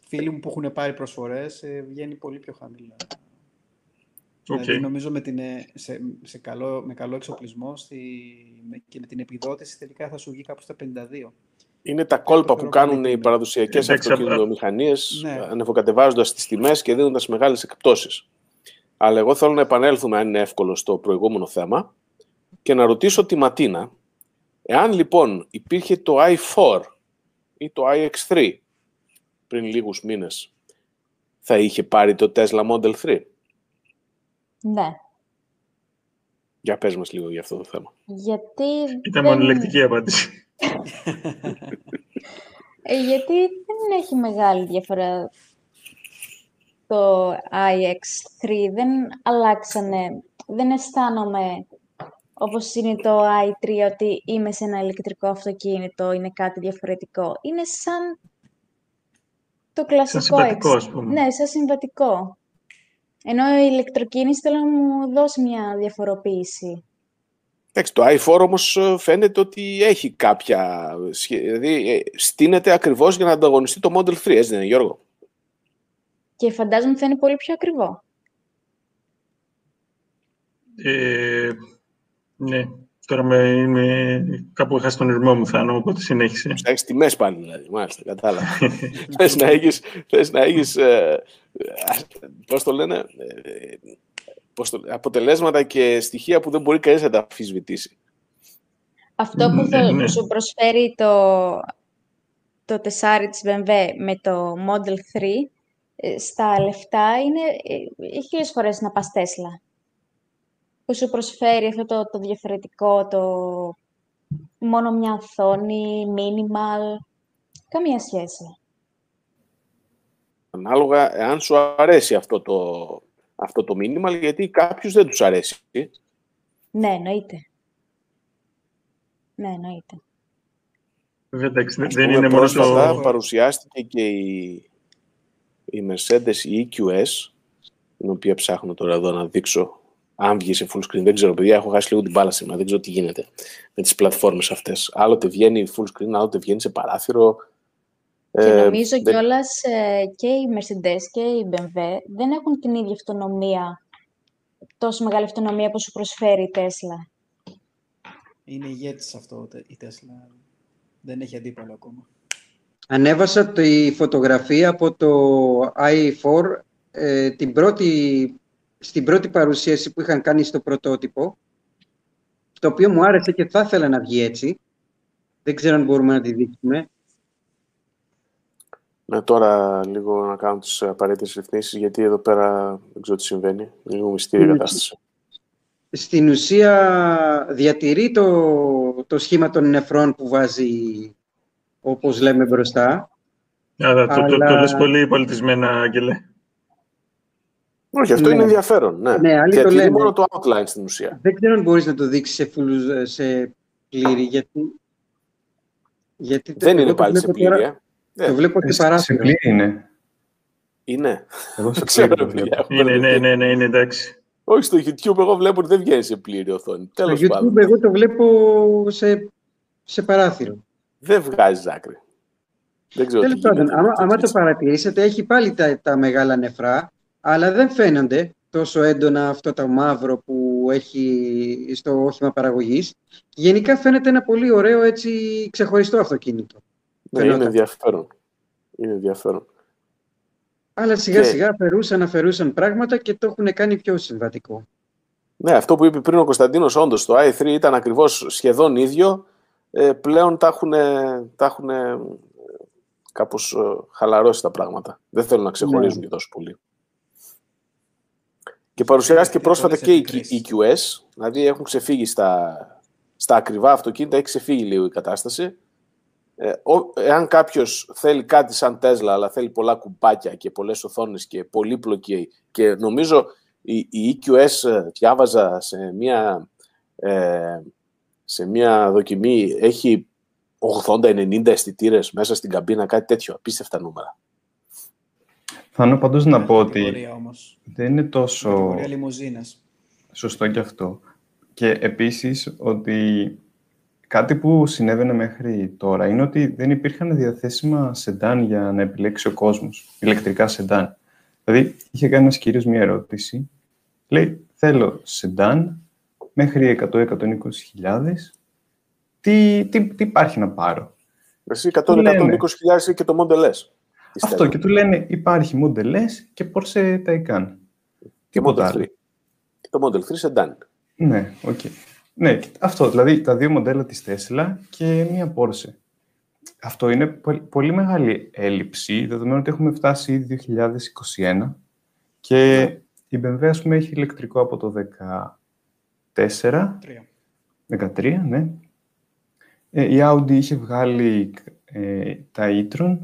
Φίλοι μου που έχουν πάρει προσφορές ε, βγαίνει πολύ πιο χαμηλά. Οκ. Δηλαδή νομίζω με, την, ε, σε, σε καλό, με καλό εξοπλισμό στη, με, και με την επιδότηση τελικά θα σου βγει κάπου στα 52. Είναι τα κόλπα που θεωρώ κάνουν πολύ οι παραδοσιακές Εντάξει, αυτοκινητομηχανίες, Ναι. ανεβοκατεβάζοντα τις τιμές και δίνοντας μεγάλες εκπτώσεις. Αλλά εγώ θέλω να επανέλθουμε, αν είναι εύκολο, στο προηγούμενο θέμα και να ρωτήσω τη Ματίνα, εάν λοιπόν υπήρχε το i4 ή το iX3 πριν λίγους μήνες, θα είχε πάρει το Tesla Model 3. Ναι. Για πες μας λίγο για αυτό το θέμα. Γιατί Ήταν δεν... μονολεκτική απάντηση. Ε, γιατί δεν έχει μεγάλη διαφορά το iX3. Δεν αλλάξανε, δεν αισθάνομαι όπως είναι το i3 ότι είμαι σε ένα ηλεκτρικό αυτοκίνητο, είναι κάτι διαφορετικό. Είναι σαν το κλασικό συμβατικό, X. ας πούμε. Ναι, σαν συμβατικό. Ενώ η ηλεκτροκίνηση θέλω να μου δώσει μια διαφοροποίηση. Εντάξει, το i4 όμως ε, φαίνεται ότι έχει κάποια... σχε- Δηλαδή, ε, στείνεται ακριβώς για να ανταγωνιστεί το Model 3, έτσι δεν είναι Γιώργο; Και φαντάζομαι ότι θα είναι πολύ πιο ακριβό. Ε, ναι. Τώρα με, είμαι, κάπου έχασα τον ρυθμό μου, Θάνο, οπότε συνέχισε. Θα έχεις τιμές πάλι, δηλαδή. Μάλιστα, κατάλαβα. θες να έχεις, θες να έχεις ε, ε, πώς το λένε, ε, πώς το, αποτελέσματα και στοιχεία που δεν μπορεί κανείς να τα αμφισβητήσει. Αυτό που Ναι, θα ναι. σου προσφέρει το, το τεσάρι της BMW με το Model 3 ε, στα λεφτά είναι ε, χίλιες φορές να πας Tesla. Που σου προσφέρει αυτό το, το διαφορετικό, το μόνο μια οθόνη, minimal, καμία σχέση. Ανάλογα εάν σου αρέσει αυτό το, αυτό το minimal, γιατί κάποιους δεν τους αρέσει. Ναι, εννοείται. Ναι, εννοείται. Βέβαια, εντάξει, δεν Ας δεν πούμε, είναι μόνο πρόσφατα το... παρουσιάστηκε και η, η Mercedes η EQS, την οποία ψάχνω τώρα εδώ να δείξω αν βγει σε full screen. Δεν ξέρω, παιδιά, έχω χάσει λίγο την μπάλα σήμερα. Δεν ξέρω τι γίνεται με τις πλατφόρμες αυτές. Άλλοτε βγαίνει full screen, άλλοτε βγαίνει σε παράθυρο. Και Ε, νομίζω δεν- κιόλας ε, και η Mercedes και η BMW δεν έχουν την ίδια αυτονομία, τόσο μεγάλη αυτονομία που σου προσφέρει η Tesla. Είναι ηγέτης αυτό τε- η Tesla. Δεν έχει αντίπαλο ακόμα. Ανέβασα τη φωτογραφία από το i4 ε, την πρώτη, στην πρώτη παρουσίαση που είχαν κάνει στο πρωτότυπο, το οποίο μου άρεσε και θα ήθελα να βγει έτσι. Δεν ξέρω αν μπορούμε να τη δείξουμε. Ναι, τώρα λίγο να κάνω τις απαραίτητες ρυθμίσεις, γιατί εδώ πέρα δεν ξέρω τι συμβαίνει. Λίγο μυστήρια κατάσταση. Στην ουσία διατηρεί το, το σχήμα των νεφρών που βάζει, όπως λέμε, μπροστά. Άρα, το, το, το, λες πολύ πολιτισμένα, Άγγελε. Όχι, αυτό Ναι. είναι ενδιαφέρον. Ναι. Ναι, άλλοι το Διατηρεί λένε. μόνο το outline στην ουσία. Δεν ξέρω αν μπορείς να το δείξεις σε, full, σε πλήρη, γιατί... γιατί το- Δεν είναι εγώ το πάλι σε βλέπω τώρα- πλήρη. ε. Το Ε, βλέπω και Ε, σε παράθυρο. πλήρη είναι. είναι. Εγώ σε Δεν ξέρω, πλήρη το παιδιά. βλέπω. Είναι, ναι, ναι, ναι, είναι εντάξει. Όχι, στο YouTube εγώ βλέπω ότι δεν βγαίνει σε πλήρη οθόνη. Στο Τέλος YouTube πάντων. εγώ το βλέπω σε, σε παράθυρο. Δεν βγάζει άκρη. Δεν ξέρω Τέλος τι πάντων, γίνεται. άμα, με άμα τέτοια. το παρατηρήσετε, έχει πάλι τα, τα μεγάλα νεφρά, αλλά δεν φαίνονται τόσο έντονα αυτό το μαύρο που έχει στο όχημα παραγωγής. Γενικά φαίνεται ένα πολύ ωραίο έτσι ξεχωριστό αυτοκίνητο. Ναι, είναι φαινόταν. ενδιαφέρον. Είναι ενδιαφέρον. Αλλά σιγά Και- σιγά αφαιρούσαν, αφαιρούσαν πράγματα και το έχουν κάνει πιο συμβατικό. Ναι, αυτό που είπε πριν ο Κωνσταντίνος, όντως, το i3 ήταν ακριβώς σχεδόν ίδιο. Ε, πλέον τα έχουν, τα έχουν ε, κάπως ε, χαλαρώσει τα πράγματα. Δεν θέλουν να ξεχωρίζουν και τόσο πολύ. Και παρουσιάστηκε Πολλές πρόσφατα και η επικρίσεις. EQS, δηλαδή έχουν ξεφύγει στα, στα ακριβά αυτοκίνητα, έχει ξεφύγει λίγο η κατάσταση. Ε, ο- εάν κάποιος θέλει κάτι σαν Tesla, αλλά θέλει πολλά κουμπάκια και πολλές οθόνες και πολύπλοκη και νομίζω η, η EQS ε, διάβαζα σε μια, ε, σε μια δοκιμή έχει 80-90 αισθητήρες μέσα στην καμπίνα, κάτι τέτοιο, απίστευτα νούμερα. Θανώ πάντως να πω ότι Κατηγορία όμως. δεν είναι τόσο Κατηγορία λιμουζίνες. σωστό και αυτό. Και επίσης ότι κάτι που συνέβαινε μέχρι τώρα είναι ότι δεν υπήρχαν διαθέσιμα σεντάν για να επιλέξει ο κόσμος, ηλεκτρικά σεντάν. Δηλαδή, είχε κάνει ένας κύριος μια ερώτηση, λέει, θέλω σεντάν μέχρι 100-120 χιλιάδες, τι, τι, τι υπάρχει να πάρω; Εσύ λένε. 100-120 και το Model S. της Αυτό Tesla. και του λένε υπάρχει Model S και Porsche Taycan. και Τίποτα Model 3. άλλο. Και το Model 3 Sedan. Ναι, οκ. Ναι, αυτό, δηλαδή τα δύο μοντέλα της Tesla και μία Porsche. Αυτό είναι πο- πολύ μεγάλη έλλειψη, δεδομένου ότι έχουμε φτάσει ήδη 2021 και η BMW, ας πούμε, έχει ηλεκτρικό από το 14, Τρία. 13, ναι. Ε, η Audi είχε βγάλει ε, τα e-tron.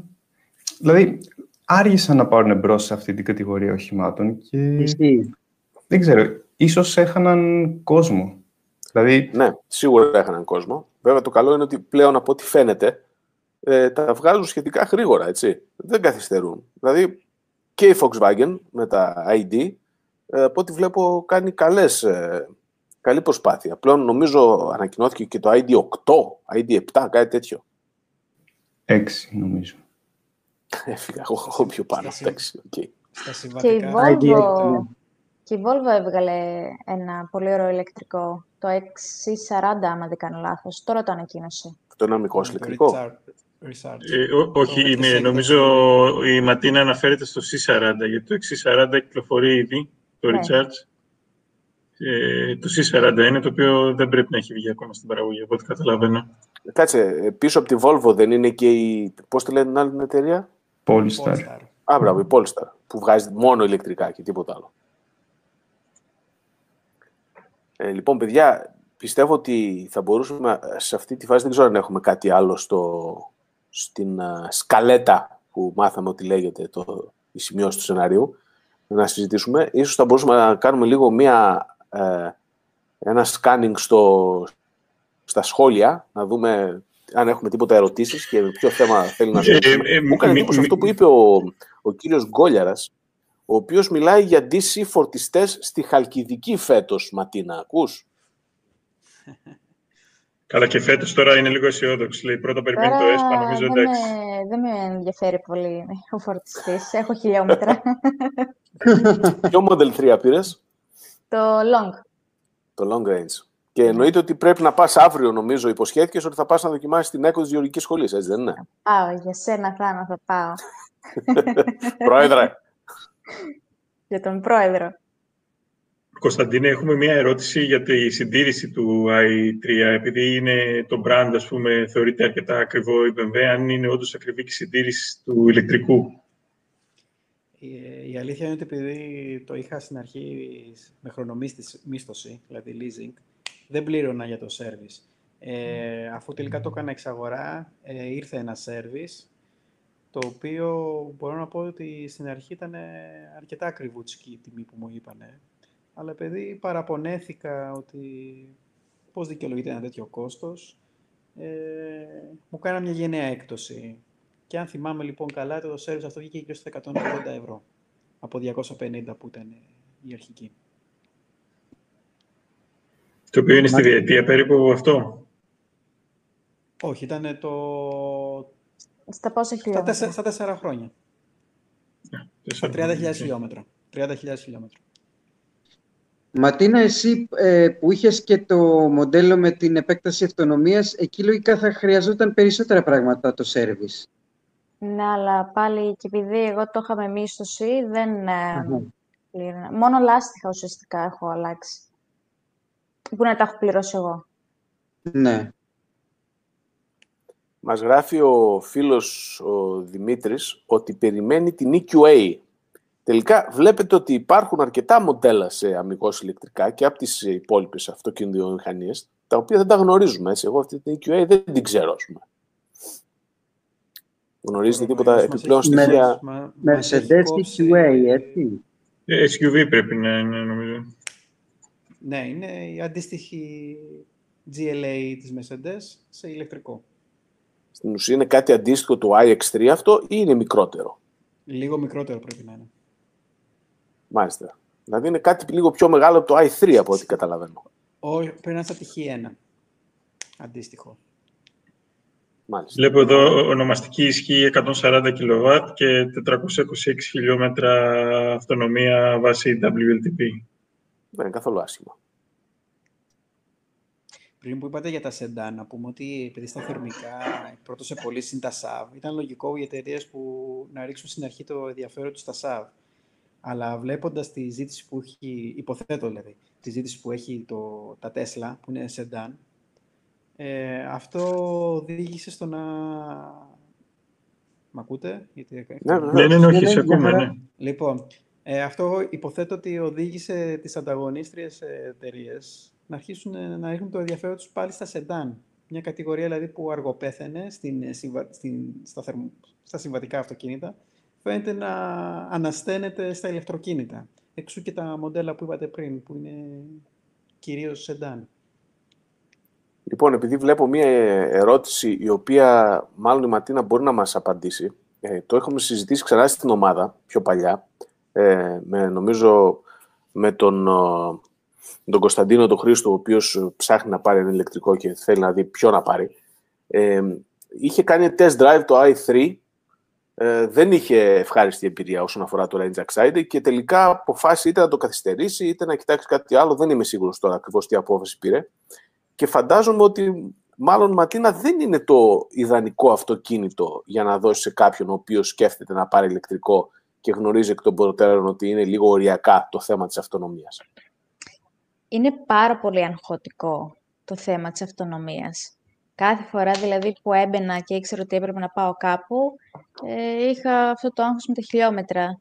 Δηλαδή, άργησαν να πάρουν μπρος σε αυτή την κατηγορία οχημάτων και Ισχύει. δεν ξέρω, ίσως έχαναν κόσμο. Δηλαδή, Ναι, σίγουρα έχαναν κόσμο. Βέβαια το καλό είναι ότι πλέον από ό,τι φαίνεται ε, τα βγάζουν σχετικά γρήγορα, έτσι. Δεν καθυστερούν. Δηλαδή και η Volkswagen με τα ID, ε, από ό,τι βλέπω κάνει καλές, ε, καλή προσπάθεια. Πλέον νομίζω ανακοινώθηκε και το ID8, ID7, κάτι τέτοιο. έξι νομίζω. Έφυγα εγώ, εγώ πιο πάνω. Στα Εντάξει, οκ. Στα Και η συμβατικά. ID, Volvo, ναι. και η Volvo έβγαλε ένα πολύ ωραίο ηλεκτρικό, το XC40, άμα δεν κάνω λάθος. Τώρα το ανακοίνωσε. Αυτό είναι ένα μικρό Το ηλεκτρικό. recharge- recharge. Ε, ό- όχι, Το είναι, HTC νομίζω η Ματίνα αναφέρεται στο C40, γιατί το C40 κυκλοφορεί ήδη, το Ναι. Recharge. Ε, το C40 είναι το οποίο δεν πρέπει να έχει βγει ακόμα στην παραγωγή, από ό,τι καταλαβαίνω. Κάτσε, ε, πίσω από τη Volvo δεν είναι και η. Πώς τη λένε την άλλη την εταιρεία; Polestar. Polestar. Α, μπράβο, η Polestar, που βγάζει μόνο ηλεκτρικά και τίποτα άλλο. Ε, λοιπόν, παιδιά, πιστεύω ότι θα μπορούσαμε ε, σε αυτή τη φάση, δεν ξέρω αν έχουμε κάτι άλλο στο, στην α, σκαλέτα που μάθαμε ότι λέγεται το, η σημειώση του σενάριου, να συζητήσουμε. Ίσως θα μπορούσαμε να κάνουμε λίγο μία, ε, ένα scanning στο, στα σχόλια, να δούμε αν έχουμε τίποτα ερωτήσεις και ποιο θέμα θέλει να Ε, συζητήσουμε. ε, Μου έκανε μη- εντύπωση μη- αυτό που είπε ο, ο κύριος Γκόλιαρας, ο οποίος μιλάει για DC φορτιστές στη Χαλκιδική φέτος, Ματίνα, ακούς; Καλά, και φέτος τώρα είναι λίγο αισιόδοξη. Λέει πρώτα περιμένει το Τώρα ΕΣΠΑ, νομίζω δεν εντάξει. με, δεν με ενδιαφέρει πολύ ο φορτιστής. Έχω χιλιόμετρα. Ποιο Model 3 πήρες; το long. Το Long Range. Και εννοείται ότι πρέπει να πας αύριο, νομίζω, υποσχέθηκες ότι θα πας να δοκιμάσεις την έκδοση της γεωργικής σχολής, έτσι δεν είναι; Πάω, για σένα θα, θα πάω. Πρόεδρε. Για τον πρόεδρο. Κωνσταντίνε, έχουμε μία ερώτηση για τη συντήρηση του i3, επειδή είναι το brand, ας πούμε, θεωρείται αρκετά ακριβό η BMW, αν είναι όντως ακριβή και η συντήρηση του ηλεκτρικού; Η, αλήθεια είναι ότι επειδή το είχα στην αρχή με χρονομίσθωση, δηλαδή leasing, δεν πλήρωνα για το service. Ε, αφού τελικά το έκανα εξαγορά, ε, ήρθε ένα service, το οποίο μπορώ να πω ότι στην αρχή ήταν αρκετά ακριβούτσικη η τιμή που μου είπανε. Αλλά επειδή παραπονέθηκα ότι πώς δικαιολογείται ένα τέτοιο κόστος, ε, μου κάνα μια γενναία έκπτωση. Και αν θυμάμαι λοιπόν καλά, το service αυτό βγήκε και στα 180 ευρώ, από 250 που ήταν η αρχική. Το οποίο είναι στη διετία περίπου αυτό; Όχι, ήταν το... Στα πόσα χιλιόμετρα; Στα, τέσσερα χρόνια. Στα 30.000 χιλιόμετρα. 30.000 χιλιόμετρα. Ματίνα, εσύ ε, που είχες και το μοντέλο με την επέκταση αυτονομίας, εκεί λογικά θα χρειαζόταν περισσότερα πράγματα το σέρβις. Ναι, αλλά πάλι και επειδή εγώ το είχα με μίσθωση, δεν... Ε, Μόνο λάστιχα ουσιαστικά έχω αλλάξει. Που να τα έχω πληρώσει εγώ. Ναι. Μας γράφει ο φίλος ο Δημήτρης ότι περιμένει την EQA Τελικά βλέπετε ότι υπάρχουν αρκετά μοντέλα σε αμυγός ηλεκτρικά και από τις υπόλοιπες αυτοκινητομηχανίες, τα οποία δεν τα γνωρίζουμε. Έτσι. Εγώ αυτή την EQA δεν την ξέρω, ας πούμε. Γνωρίζετε τίποτα επιπλέον στοιχεία; Mercedes EQA, έτσι. Ε, SUV πρέπει να είναι, νομίζω. Ναι, είναι η αντίστοιχη GLA της Mercedes σε ηλεκτρικό. Στην ουσία είναι κάτι αντίστοιχο του iX3 αυτό ή είναι μικρότερο; Λίγο μικρότερο πρέπει να είναι. Μάλιστα. Δηλαδή είναι κάτι λίγο πιο μεγάλο από το i3 από ό,τι καταλαβαίνω. Όχι, πρέπει να είναι στα τυχή 1. Αντίστοιχο. Μάλιστα. Βλέπω εδώ ονομαστική ισχύ 140 kW και 426 χιλιόμετρα αυτονομία βάσει WLTP. Δεν είναι καθόλου άσχημα. Πριν που είπατε για τα σεντά, να πούμε ότι επειδή στα θερμικά πρώτος σε πολύ είναι τα SAV, ήταν λογικό οι εταιρείες που να ρίξουν στην αρχή το ενδιαφέρον τους στα SAV. Αλλά βλέποντας τη ζήτηση που έχει, υποθέτω δηλαδή, τη ζήτηση που έχει το, τα Tesla, που είναι σεντάν, ε, αυτό οδήγησε στο να... Μ' ακούτε; Γιατί... Ναι, ναι, ναι, όχι, σε ακούμε, ναι. Λοιπόν, ε, αυτό υποθέτω ότι οδήγησε τις ανταγωνίστριες εταιρείες να αρχίσουν να ρίχνουν το ενδιαφέρον τους πάλι στα σεντάν. Μια κατηγορία δηλαδή που αργοπέθαινε στην, στην, στα, θερμ, στα συμβατικά αυτοκίνητα φαίνεται να ανασταίνεται στα ηλεκτροκίνητα. Εξού και τα μοντέλα που είπατε πριν, που είναι κυρίως σεντάν. Λοιπόν, επειδή βλέπω μία ερώτηση η οποία μάλλον η Ματίνα μπορεί να μας απαντήσει, ε, το έχουμε συζητήσει ξανά στην ομάδα, πιο παλιά, ε, με, νομίζω με τον, τον Κωνσταντίνο τον Χρήστο, ο οποίος ψάχνει να πάρει ένα ηλεκτρικό και θέλει να δει ποιο να πάρει. Ε, είχε κάνει test drive το i3 ε, δεν είχε ευχάριστη εμπειρία όσον αφορά το Range Anxiety και τελικά αποφάσισε είτε να το καθυστερήσει είτε να κοιτάξει κάτι άλλο. Δεν είμαι σίγουρος τώρα ακριβώς τι απόφαση πήρε. Και φαντάζομαι ότι μάλλον Ματίνα δεν είναι το ιδανικό αυτοκίνητο για να δώσει σε κάποιον ο οποίος σκέφτεται να πάρει ηλεκτρικό και γνωρίζει εκ των προτέρων ότι είναι λίγο οριακά το θέμα της αυτονομίας. Είναι πάρα πολύ αγχωτικό το θέμα της αυτονομίας. Κάθε φορά δηλαδή που έμπαινα και ήξερα ότι έπρεπε να πάω κάπου, ε, είχα αυτό το άγχος με τα χιλιόμετρα.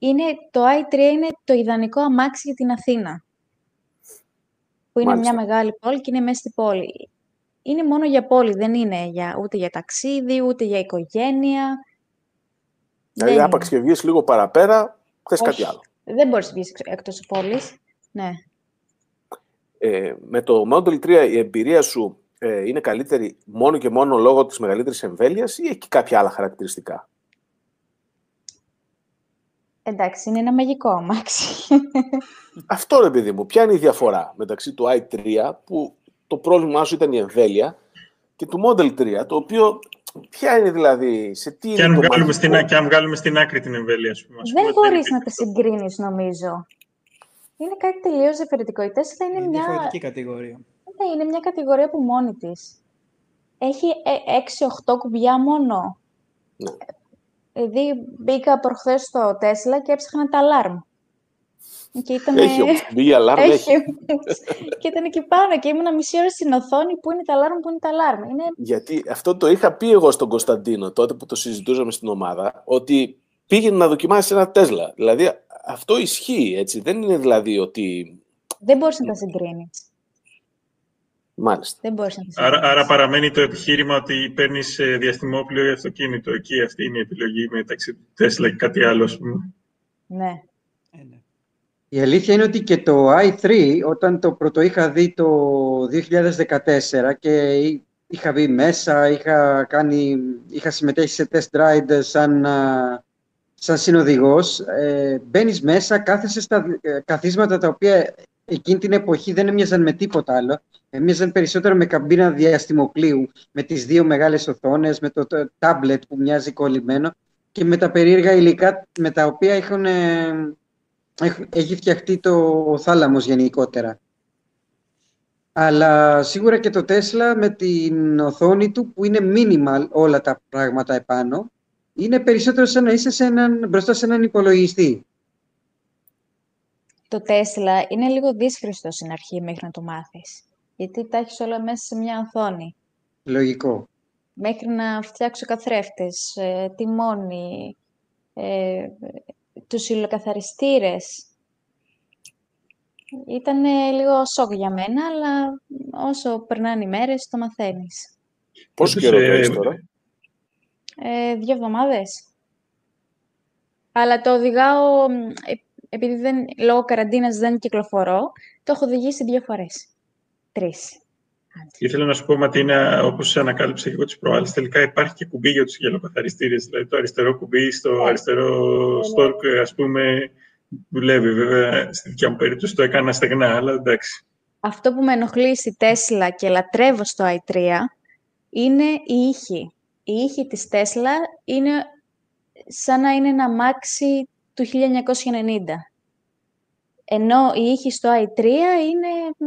Είναι, το i3 είναι το ιδανικό αμάξι για την Αθήνα. Που είναι μια μεγάλη πόλη και είναι μέσα στην πόλη. Είναι μόνο για πόλη, δεν είναι για, ούτε για ταξίδι, ούτε για οικογένεια. Δηλαδή, άπαξ και βγεις λίγο παραπέρα, θες κάτι άλλο. Δεν μπορείς να βγεις εκτός πόλης. Ναι. Ε, με το Model 3 η εμπειρία σου ε, είναι καλύτερη μόνο και μόνο λόγω της μεγαλύτερης εμβέλειας ή έχει και κάποια άλλα χαρακτηριστικά; Εντάξει, είναι ένα μαγικό αμάξι. Αυτό ρε παιδί μου, ποια είναι η διαφορά μεταξύ του i3 που το πρόβλημά σου ήταν η εμβέλεια και του Model 3, το οποίο ποια είναι δηλαδή, σε τι και είναι αν, βγάλουμε στην, και αν βγάλουμε στην άκρη την εμβέλεια, σου. Δεν μπορείς να τα συγκρίνεις, νομίζω. Είναι κάτι τελείως διαφορετικό. Η Tesla είναι, είναι μια. διαφορετική κατηγορία. Ναι, είναι μια κατηγορία που μόνη της. Έχει 6-8 κουμπιά μόνο. Ναι. Δηλαδή μπήκα προχθές στο Τέσλα και έψαχνα τα αλάρμ. Και ήταν... Έχει όμως, μπει αλάρμ, έχει. Έχει όμως. και ήταν εκεί πάνω και ήμουν μισή ώρα στην οθόνη που είναι τα αλάρμ, που είναι τα αλάρμ. Είναι... Γιατί αυτό το είχα πει εγώ στον Κωνσταντίνο τότε που το συζητούσαμε στην ομάδα, ότι πήγαινε να δοκιμάσει ένα Τέσλα. Δηλαδή αυτό ισχύει, έτσι. Δεν είναι δηλαδή ότι... Δεν μπορείς να τα συγκρίνεις. Μάλιστα. Δεν μπορείς να τα συγκρίνεις. Άρα, άρα παραμένει το επιχείρημα ότι παίρνεις διαστημόπλαιο ή αυτοκίνητο. Εκεί αυτή είναι η επιλογή μεταξύ του Τέσλα και κάτι άλλο, ας πούμε. Ναι. Ε, ναι. Η αλήθεια είναι ότι και το i3, όταν το πρώτο είχα δει το 2014 και είχα μπει μέσα, είχα, κάνει, είχα συμμετέχει σε test ride σαν, α, σαν συνοδηγός, ε, μπαίνεις μέσα, κάθεσαι στα ε, καθίσματα τα οποία εκείνη την εποχή δεν έμοιαζαν με τίποτα άλλο. Έμοιαζαν περισσότερο με καμπίνα διαστημοπλίου, με τις δύο μεγάλες οθόνες, με το, το tablet που μοιάζει κολλημένο και με τα περίεργα υλικά με τα οποία έχουν, ε, έχ- έχει φτιαχτεί το ο θάλαμος γενικότερα. Αλλά σίγουρα και το Tesla με την οθόνη του που είναι minimal όλα τα πράγματα επάνω είναι περισσότερο σαν να είσαι σε έναν, μπροστά σε έναν υπολογιστή. Το Τέσλα είναι λίγο δύσχριστο στην αρχή μέχρι να το μάθεις. Γιατί τα έχεις όλα μέσα σε μια οθόνη. Λογικό. Μέχρι να φτιάξω καθρέφτες, ε, τιμόνι, ε, τους υλοκαθαριστήρες. Ήταν λίγο σοκ για μένα, αλλά όσο περνάνε οι μέρες το μαθαίνεις. Πόσο Πάντως, καιρό το ε, έχεις τώρα; Ε, δύο εβδομάδες. Αλλά το οδηγάω, μ, ε, επειδή δεν, λόγω καραντίνας δεν κυκλοφορώ, το έχω οδηγήσει δύο φορές. Τρεις. Άντε. Ήθελα να σου πω, Ματίνα, όπως ανακάλυψα και εγώ τις προάλλες, τελικά υπάρχει και κουμπί για τους γελοκαθαριστήρε. Δηλαδή το αριστερό κουμπί στο Ναι. αριστερό στόρκ, ας πούμε, δουλεύει. Βέβαια, στη δικιά μου περίπτωση το έκανα στεγνά, αλλά εντάξει. Αυτό που με ενοχλεί στη Τέσλα και λατρεύω στο i3 είναι η ήχη. Η ήχη της Τέσλα είναι σαν να είναι ένα αμάξι του 1990. Ενώ οι ήχοι στο i3 είναι... μ,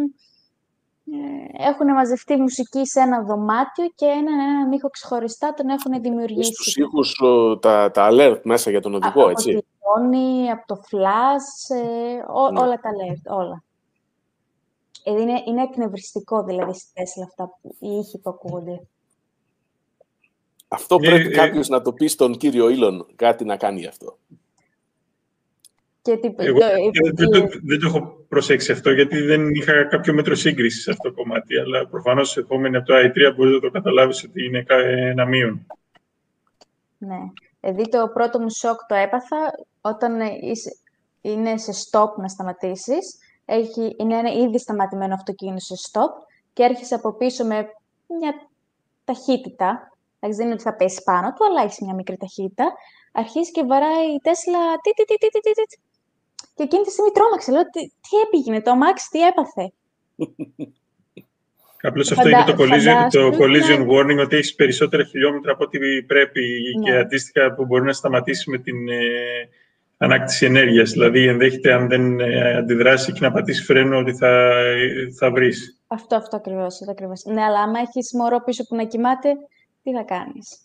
ε, έχουν μαζευτεί μουσική σε ένα δωμάτιο και έναν, έναν ήχο ξεχωριστά τον έχουν Στους δημιουργήσει. ήχους ο, τα, τα alert μέσα για τον οδηγό, από έτσι. τη ζώνη, από το flash, ε, ό- Ναι. όλα τα alert, όλα. Ε, είναι, είναι εκνευριστικό δηλαδή στη Τέσλα αυτά που, οι ήχοι που ακούγονται. Αυτό Ναι, πρέπει ε, κάποιος να το πει στον κύριο Ήλον, κάτι να κάνει γι' αυτό. Και τι, Εγώ το- δεν, δεν το, δεν το έχω προσέξει αυτό, γιατί δεν είχα κάποιο μέτρο σύγκρισης σε αυτό το κομμάτι. Αλλά προφανώς, ερχόμενοι από το i3, μπορείς να το καταλάβεις ότι είναι κα- ένα μείον. Ναι. Δηλαδή το πρώτο μου σοκ το έπαθα όταν ε, είσαι- είναι σε stop να σταματήσεις. Έχει, είναι ένα ήδη σταματημένο αυτοκίνητο σε stop και έρχεσαι από πίσω με μια ταχύτητα. Εντάξει, δεν είναι ότι θα πέσει πάνω του, αλλά έχει μια μικρή ταχύτητα. Αρχίζει και βαράει η Τέσλα. Τι, τι, τι, τι, τι, τι, τι. Και εκείνη τη στιγμή τρόμαξε. Λέω, τι, τι έπηγαινε, το αμάξι, τι έπαθε. Απλώς αυτό Φαντα- είναι το collision, το φαντάσου collision να- warning, ότι έχεις περισσότερα χιλιόμετρα από ό,τι πρέπει και Ναι. αντίστοιχα που μπορεί να σταματήσει με την ε, ανάκτηση ενέργειας. Δηλαδή, ενδέχεται αν δεν ε, αντιδράσει και να πατήσει φρένο ότι θα, ε, θα βρεις. Αυτό, αυτό ακριβώς, αυτό ακριβώς. Ναι, αλλά άμα έχεις μωρό πίσω που να κοιμάται, τι θα κάνεις;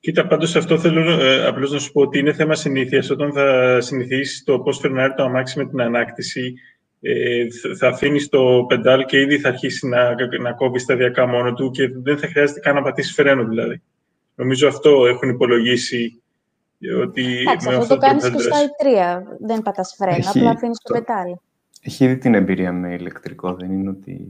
Κοίτα, πάντως αυτό θέλω ε, απλώς να σου πω ότι είναι θέμα συνήθειας. Όταν θα συνηθίσεις το πώς φρενάρει το αμάξι με την ανάκτηση, ε, θ- θα αφήνεις το πεντάλ και ήδη θα αρχίσει να, να κόβει σταδιακά μόνο του και δεν θα χρειάζεται καν να πατήσεις φρένο δηλαδή. Νομίζω αυτό έχουν υπολογίσει ε, ότι Εντάξει, με αυτό αυτόν το τον κάνεις τρόπο και θα στο δράσει. i3. Δεν πατάς φρένα, Έχει απλά αφήνεις το το- πετάλι. Έχει ήδη την εμπειρία με ηλεκτρικό, δεν είναι ότι...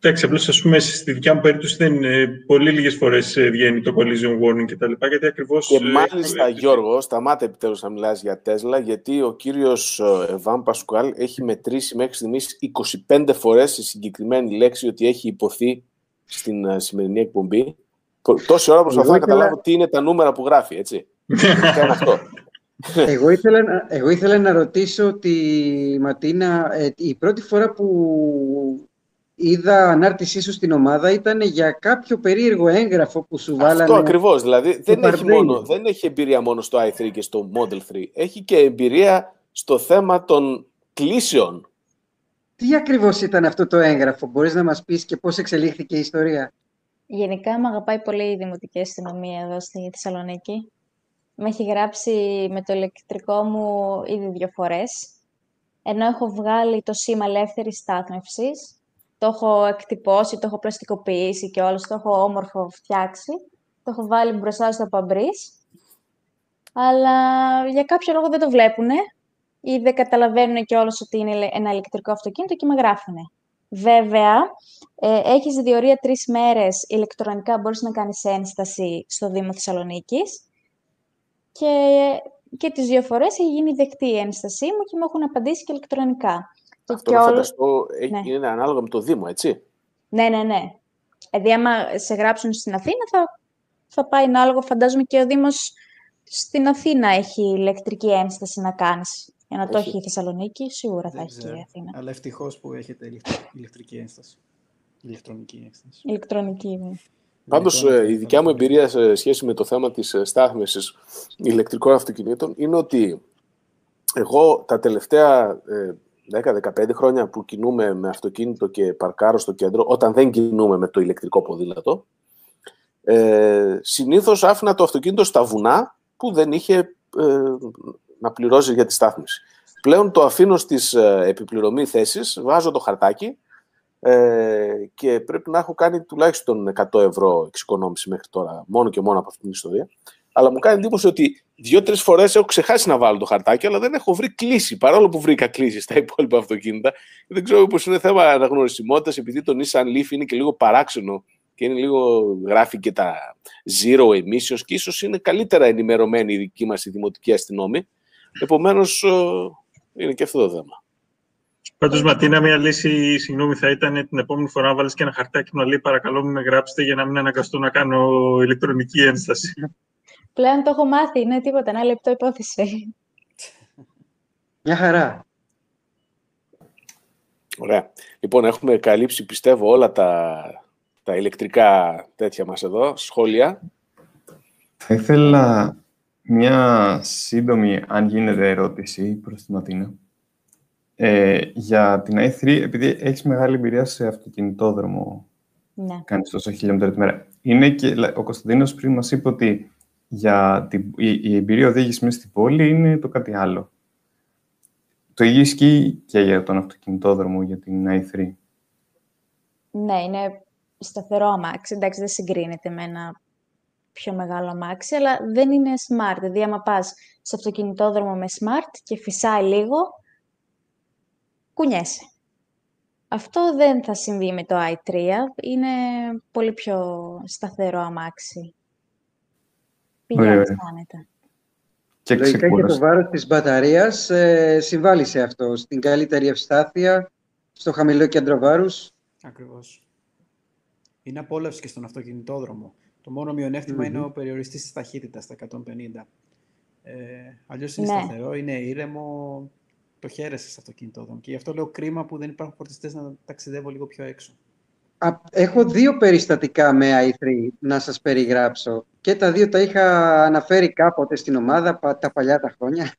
Εντάξει, απλώς ας πούμε στη δικιά μου περίπτωση δεν είναι πολύ λίγες φορές ε, βγαίνει το collision warning κτλ. Γιατί ακριβώς... Και ε, μάλιστα, ε, Γιώργο, σταμάτα επιτέλους να μιλάς για Τέσλα, γιατί ο κύριος ε, Εβάν Πασκουάλ έχει μετρήσει μέχρι στιγμής 25 φορές τη συγκεκριμένη λέξη ότι έχει υποθεί στην ε, σημερινή εκπομπή. Προ- Τόση ώρα προσπαθώ Εγώ να ήθελα- καταλάβω τι είναι τα νούμερα που γράφει, έτσι. Τι είναι αυτό. εγώ, ήθελα, να- εγώ ήθελα να ρωτήσω τη Ματίνα, ε, η πρώτη φορά που είδα ανάρτησή σου στην ομάδα ήταν για κάποιο περίεργο έγγραφο που σου βάλανε. Αυτό ακριβώς, δηλαδή δεν έχει, Παρδένιο. μόνο, δεν έχει εμπειρία μόνο στο i3 και στο Model 3, έχει και εμπειρία στο θέμα των κλήσεων. Τι ακριβώς ήταν αυτό το έγγραφο, μπορείς να μας πεις και πώς εξελίχθηκε η ιστορία; Γενικά μου αγαπάει πολύ η Δημοτική Αστυνομία εδώ στη Θεσσαλονίκη. Με έχει γράψει με το ηλεκτρικό μου ήδη δύο φορές. Ενώ έχω βγάλει το σήμα ελεύθερης στάθμευσης, το έχω εκτυπώσει, το έχω πλαστικοποιήσει και όλος, το έχω όμορφο φτιάξει. Το έχω βάλει μπροστά στο παμπρίς. Αλλά για κάποιο λόγο δεν το βλέπουν ή δεν καταλαβαίνουν και όλος ότι είναι ένα ηλεκτρικό αυτοκίνητο και με γράφουν. Βέβαια, ε, έχεις διορία τρεις μέρες ηλεκτρονικά, μπορείς να κάνεις ένσταση στο Δήμο Θεσσαλονίκης και, και τις δύο φορές έχει γίνει δεκτή η ένστασή μου και μου έχουν απαντήσει και ηλεκτρονικά. Αυτό και να φανταστώ ναι. είναι ανάλογα με το Δήμο, έτσι. Ναι, ναι, ναι. Δηλαδή, άμα σε γράψουν στην Αθήνα, θα, θα πάει ανάλογο. Φαντάζομαι και ο Δήμος στην Αθήνα έχει ηλεκτρική ένσταση να κάνεις. Για να το έχει η Θεσσαλονίκη, σίγουρα θα έχει και η Αθήνα. Αλλά ευτυχώς που έχετε ηλεκτρική ένσταση. Ηλεκτρονική ένσταση. Ηλεκτρονική, ναι. Πάντως, ε, η δικιά μου εμπειρία σε σχέση με το θέμα της ε, στάθμευση ηλεκτρικών αυτοκινήτων είναι ότι εγώ τα τελευταία 10-15 ε, χρόνια που κινούμε με αυτοκίνητο και παρκάρω στο κέντρο, όταν δεν κινούμε με το ηλεκτρικό ποδήλατο, ε, συνήθως άφηνα το αυτοκίνητο στα βουνά που δεν είχε να πληρώσει για τη στάθμιση. Πλέον το αφήνω στις ε, επιπληρωμή θέσεις, βάζω το χαρτάκι ε, και πρέπει να έχω κάνει τουλάχιστον 100 ευρώ εξοικονόμηση μέχρι τώρα, μόνο και μόνο από αυτήν την ιστορία. Αλλά μου κάνει εντύπωση ότι δύο-τρεις φορές έχω ξεχάσει να βάλω το χαρτάκι, αλλά δεν έχω βρει κλίση. Παρόλο που βρήκα κλίση στα υπόλοιπα αυτοκίνητα. Δεν ξέρω πώ είναι θέμα αναγνωρισιμότητα, επειδή το Nissan Leaf είναι και λίγο παράξενο και είναι λίγο, γράφει και τα zero emissions και ίσως είναι καλύτερα ενημερωμένη η δική μας η δημοτική αστυνόμη Επομένως, ε, είναι και αυτό το θέμα. Πάντως, Ματίνα, μια λύση, συγγνώμη, θα ήταν την επόμενη φορά να βάλεις και ένα χαρτάκι να λέει παρακαλώ μην με γράψετε για να μην αναγκαστώ να κάνω ηλεκτρονική ένσταση. Πλέον το έχω μάθει, είναι τίποτα, ένα λεπτό υπόθεση. Μια χαρά. Ωραία. Λοιπόν, έχουμε καλύψει, πιστεύω, όλα τα, τα ηλεκτρικά τέτοια μας εδώ, σχόλια. Θα ήθελα μια σύντομη, αν γίνεται, ερώτηση προς τη Ματίνα. Ε, για την i3, επειδή έχεις μεγάλη εμπειρία σε αυτοκινητόδρομο, ναι. κάνεις τόσα χιλιόμετρα τη μέρα. Είναι και, ο Κωνσταντίνος πριν μας είπε ότι για την, η, η εμπειρία οδήγησης μέσα στην πόλη είναι το κάτι άλλο. Το ίδιο ισχύει και για τον αυτοκινητόδρομο, για την i3. Ναι, είναι σταθερό αμάξι. Εντάξει, δεν συγκρίνεται με ένα πιο μεγάλο αμάξι, αλλά δεν είναι smart. Δηλαδή, άμα πας στο αυτοκινητόδρομο με smart και φυσάει λίγο, κουνιέσαι. Αυτό δεν θα συμβεί με το i3. Είναι πολύ πιο σταθερό αμάξι. Πηγαίνεις άνετα. Και Λογικά και το βάρος της μπαταρίας ε, συμβάλλει σε αυτό, στην καλύτερη ευστάθεια, στο χαμηλό κέντρο βάρους. Ακριβώς. Είναι απόλαυση και στον αυτοκινητόδρομο. Το μόνο είναι ο περιοριστής της ταχύτητας, στα 150. Ε, αλλιώς είναι ναι. σταθερό, είναι ήρεμο, το χαίρεσαι στο αυτοκίνητο. Και γι' αυτό λέω κρίμα που δεν υπάρχουν φορτιστές να ταξιδεύω λίγο πιο έξω. Έχω δύο περιστατικά με i3 να σας περιγράψω. Και τα δύο τα είχα αναφέρει κάποτε στην ομάδα, τα παλιά τα χρόνια.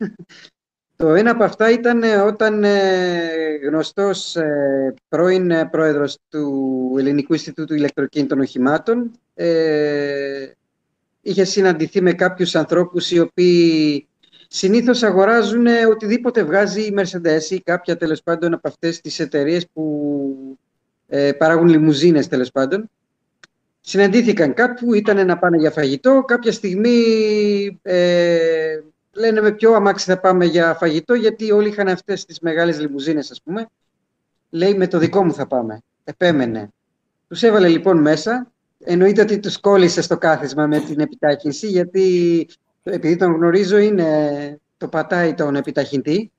Το ένα από αυτά ήταν ε, όταν ε, γνωστός ε, πρώην πρόεδρος του Ελληνικού Ινστιτούτου Ηλεκτροκίνητων Οχημάτων είχε συναντηθεί με κάποιους ανθρώπους οι οποίοι συνήθως αγοράζουν οτιδήποτε βγάζει η Mercedes ή κάποια τέλος πάντων από αυτές τις εταιρείες που παράγουν λιμουζίνες τέλος πάντων. Συναντήθηκαν κάπου, ήταν να πάνε για φαγητό. Κάποια στιγμή λένε με ποιο αμάξι θα πάμε για φαγητό, γιατί όλοι είχαν αυτές τις μεγάλες λιμουζίνες, ας πούμε. Λέει, με το δικό μου θα πάμε. Επέμενε. Τους έβαλε λοιπόν μέσα. Εννοείται ότι τους κόλλησε στο κάθισμα με την επιτάχυνση, γιατί επειδή τον γνωρίζω είναι το πατάει τον επιταχυντή.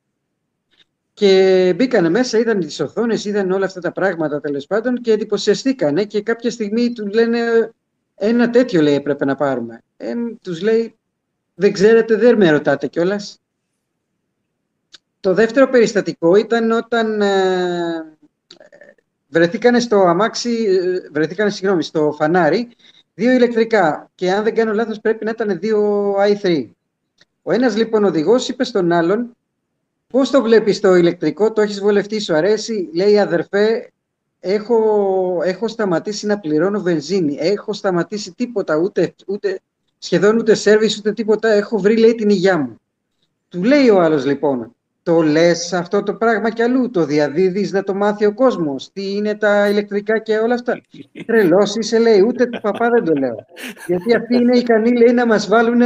Και μπήκανε μέσα, είδαν τις οθόνες, είδαν όλα αυτά τα πράγματα τέλος πάντων και εντυπωσιαστήκανε και κάποια στιγμή τους λένε ένα τέτοιο λέει έπρεπε να πάρουμε. Ε, τους λέει δεν ξέρετε, δεν με ρωτάτε κιόλας. Το δεύτερο περιστατικό ήταν όταν ε, βρεθήκανε στο αμάξι, ε, βρεθήκανε συγγνώμη, στο φανάρι δύο ηλεκτρικά και αν δεν κάνω λάθος πρέπει να ήταν δύο i3. Ο ένας λοιπόν οδηγός είπε στον άλλον Πώς το βλέπεις το ηλεκτρικό, το έχεις βολευτεί, σου αρέσει; Λέει αδερφέ, έχω, έχω σταματήσει να πληρώνω βενζίνη. Έχω σταματήσει τίποτα, ούτε, ούτε, σχεδόν ούτε σέρβις, ούτε τίποτα. Έχω βρει, λέει, την υγειά μου. Του λέει ο άλλος λοιπόν, το λες αυτό το πράγμα κι αλλού, το διαδίδεις να το μάθει ο κόσμος, τι είναι τα ηλεκτρικά και όλα αυτά. Τρελός είσαι λέει, ούτε του παπά δεν το λέω. Γιατί αυτοί είναι ικανοί λέει να μας βάλουν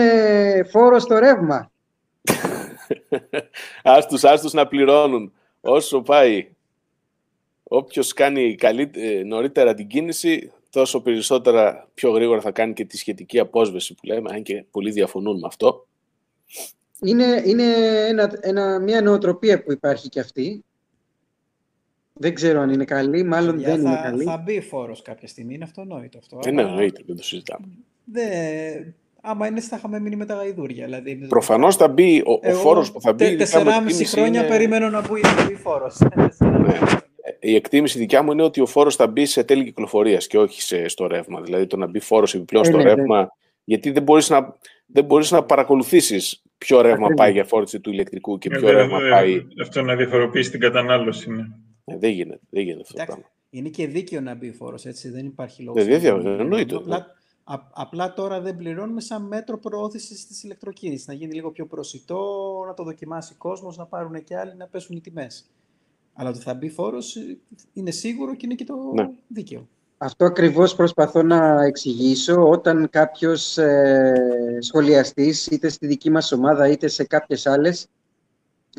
φόρο στο ρεύμα. άστους, άστους να πληρώνουν. Όσο πάει, όποιος κάνει καλύ, ε, νωρίτερα την κίνηση, τόσο περισσότερα πιο γρήγορα θα κάνει και τη σχετική απόσβεση που λέμε, αν και πολλοί διαφωνούν με αυτό είναι, είναι ένα, ένα, μια νοοτροπία που υπάρχει και αυτή. Δεν ξέρω αν είναι καλή, μάλλον δεν είναι καλή. Θα μπει φόρος κάποια στιγμή, είναι αυτονόητο αυτό. Δεν είναι εννοείται, δεν το συζητάμε. Δε, άμα είναι, θα είχαμε μείνει με τα γαϊδούρια. Δηλαδή, Προφανώς θα μπει ο, ο φόρος που θα μπει. Τεσσεράμιση χρόνια είναι... περιμένω να μπει, μπει φόρος. ναι. Η εκτίμηση δικιά μου είναι ότι ο φόρος θα μπει σε τέλη κυκλοφορίας και όχι σε, στο ρεύμα. Δηλαδή το να μπει φόρος επιπλέον ε, στο ναι, ρεύμα. Ναι. Γιατί δεν μπορείς να, δεν μπορείς να παρακολουθήσεις ποιο ρεύμα πάει για φόρτιση του ηλεκτρικού και ποιο ε, ρεύμα πάει. Αυτό να διαφοροποιήσει την κατανάλωση. Ναι. Ε, δεν γίνεται, δεν γίνεται αυτό το πράγμα. Είναι και δίκαιο να μπει φόρος, έτσι. Δεν υπάρχει λόγος. Δεν εννοείται. Απλά, απλά τώρα δεν πληρώνουμε σαν μέτρο προώθησης της ηλεκτροκίνησης. Να γίνει λίγο πιο προσιτό, να το δοκιμάσει ο κόσμος, να πάρουν και άλλοι να πέσουν οι τιμές. Αλλά ότι θα μπει φόρος είναι σίγουρο και είναι και το ναι. δίκαιο. Αυτό ακριβώς προσπαθώ να εξηγήσω όταν κάποιος ε, σχολιαστής, είτε στη δική μας ομάδα είτε σε κάποιες άλλες,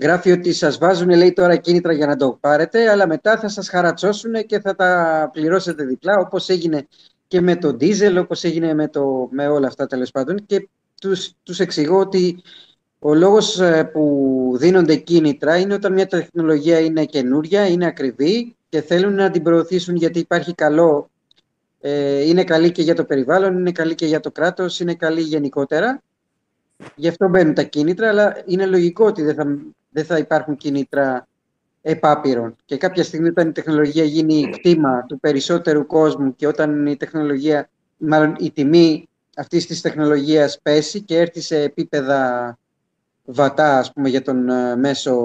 γράφει ότι σας βάζουν, λέει τώρα κίνητρα για να το πάρετε, αλλά μετά θα σας χαρατσώσουν και θα τα πληρώσετε διπλά, όπως έγινε και με το ντίζελ, όπως έγινε με, το, με όλα αυτά τέλος πάντων. Και τους, τους εξηγώ ότι ο λόγος ε, που δίνονται κίνητρα είναι όταν μια τεχνολογία είναι καινούρια, είναι ακριβή και θέλουν να την προωθήσουν γιατί υπάρχει καλό ε, είναι καλή και για το περιβάλλον, είναι καλή και για το κράτος, είναι καλή γενικότερα. Γι' αυτό μπαίνουν τα κίνητρα, αλλά είναι λογικό ότι δεν θα, δεν θα υπάρχουν κίνητρα επάπειρων. Και κάποια στιγμή όταν η τεχνολογία γίνει κτήμα του περισσότερου κόσμου και όταν η τεχνολογία, μάλλον η τιμή αυτής της τεχνολογίας πέσει και έρθει σε επίπεδα βατά, ας πούμε, για τον ε, μέσο,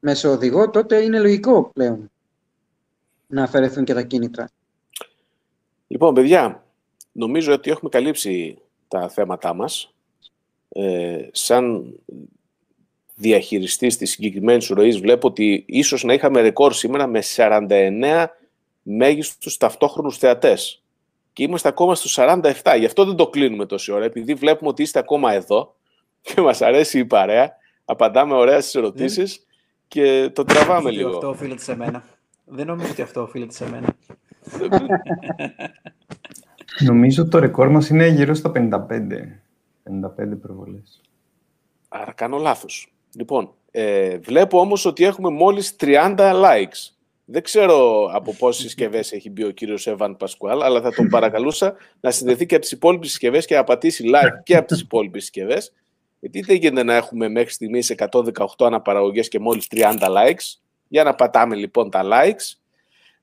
μέσο οδηγό, τότε είναι λογικό πλέον να αφαιρεθούν και τα κίνητρα. Λοιπόν, παιδιά, νομίζω ότι έχουμε καλύψει τα θέματά μας. Ε, σαν διαχειριστής της συγκεκριμένης ροής βλέπω ότι ίσως να είχαμε ρεκόρ σήμερα με 49 μέγιστους ταυτόχρονους θεατές. Και είμαστε ακόμα στους 47. Γι' αυτό δεν το κλείνουμε τόση ώρα, επειδή βλέπουμε ότι είστε ακόμα εδώ και μας αρέσει η παρέα, απαντάμε ωραία στις ερωτήσεις και το τραβάμε λίγο. Αυτό οφείλεται σε μένα. Δεν νομίζω ότι αυτό οφείλεται σε μένα. Νομίζω το ρεκόρ μας είναι γύρω στα 55. 55 προβολές. Άρα κάνω λάθος. Λοιπόν, ε, βλέπω όμως ότι έχουμε μόλις 30 likes. Δεν ξέρω από πόσες συσκευές έχει μπει ο κύριος Εβαν Πασκουάλ, αλλά θα τον παρακαλούσα να συνδεθεί και από τις υπόλοιπες συσκευές και να πατήσει like και από τις υπόλοιπες συσκευές. Γιατί δεν γίνεται να έχουμε μέχρι στιγμής 118 αναπαραγωγές και μόλις 30 likes. Για να πατάμε λοιπόν τα likes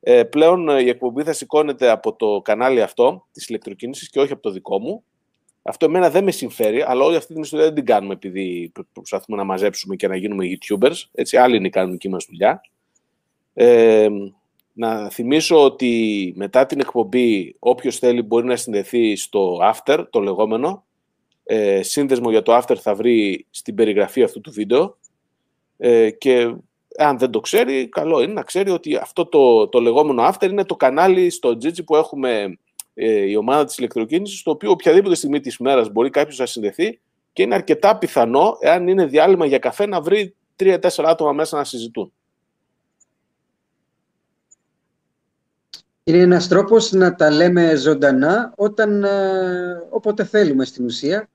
ε, πλέον ε, η εκπομπή θα σηκώνεται από το κανάλι αυτό της ηλεκτροκίνησης και όχι από το δικό μου. Αυτό εμένα δεν με συμφέρει, αλλά όλη αυτή την ιστορία δεν την κάνουμε επειδή προσπαθούμε να μαζέψουμε και να γίνουμε YouTubers. Έτσι, άλλοι είναι κάνουν δική μας δουλειά. Ε, να θυμίσω ότι μετά την εκπομπή όποιος θέλει μπορεί να συνδεθεί στο After, το λεγόμενο. Ε, σύνδεσμο για το After θα βρει στην περιγραφή αυτού του βίντεο ε, και αν δεν το ξέρει, καλό είναι να ξέρει ότι αυτό το, το λεγόμενο after είναι το κανάλι στο Gigi που έχουμε ε, η ομάδα της ηλεκτροκίνησης, στο οποίο οποιαδήποτε στιγμή της μέρας μπορεί κάποιος να συνδεθεί και είναι αρκετά πιθανό, εάν είναι διάλειμμα για καφέ, να βρει τρία-τέσσερα άτομα μέσα να συζητούν. Είναι ένας τρόπος να τα λέμε ζωντανά όταν, ε, όποτε θέλουμε στην ουσία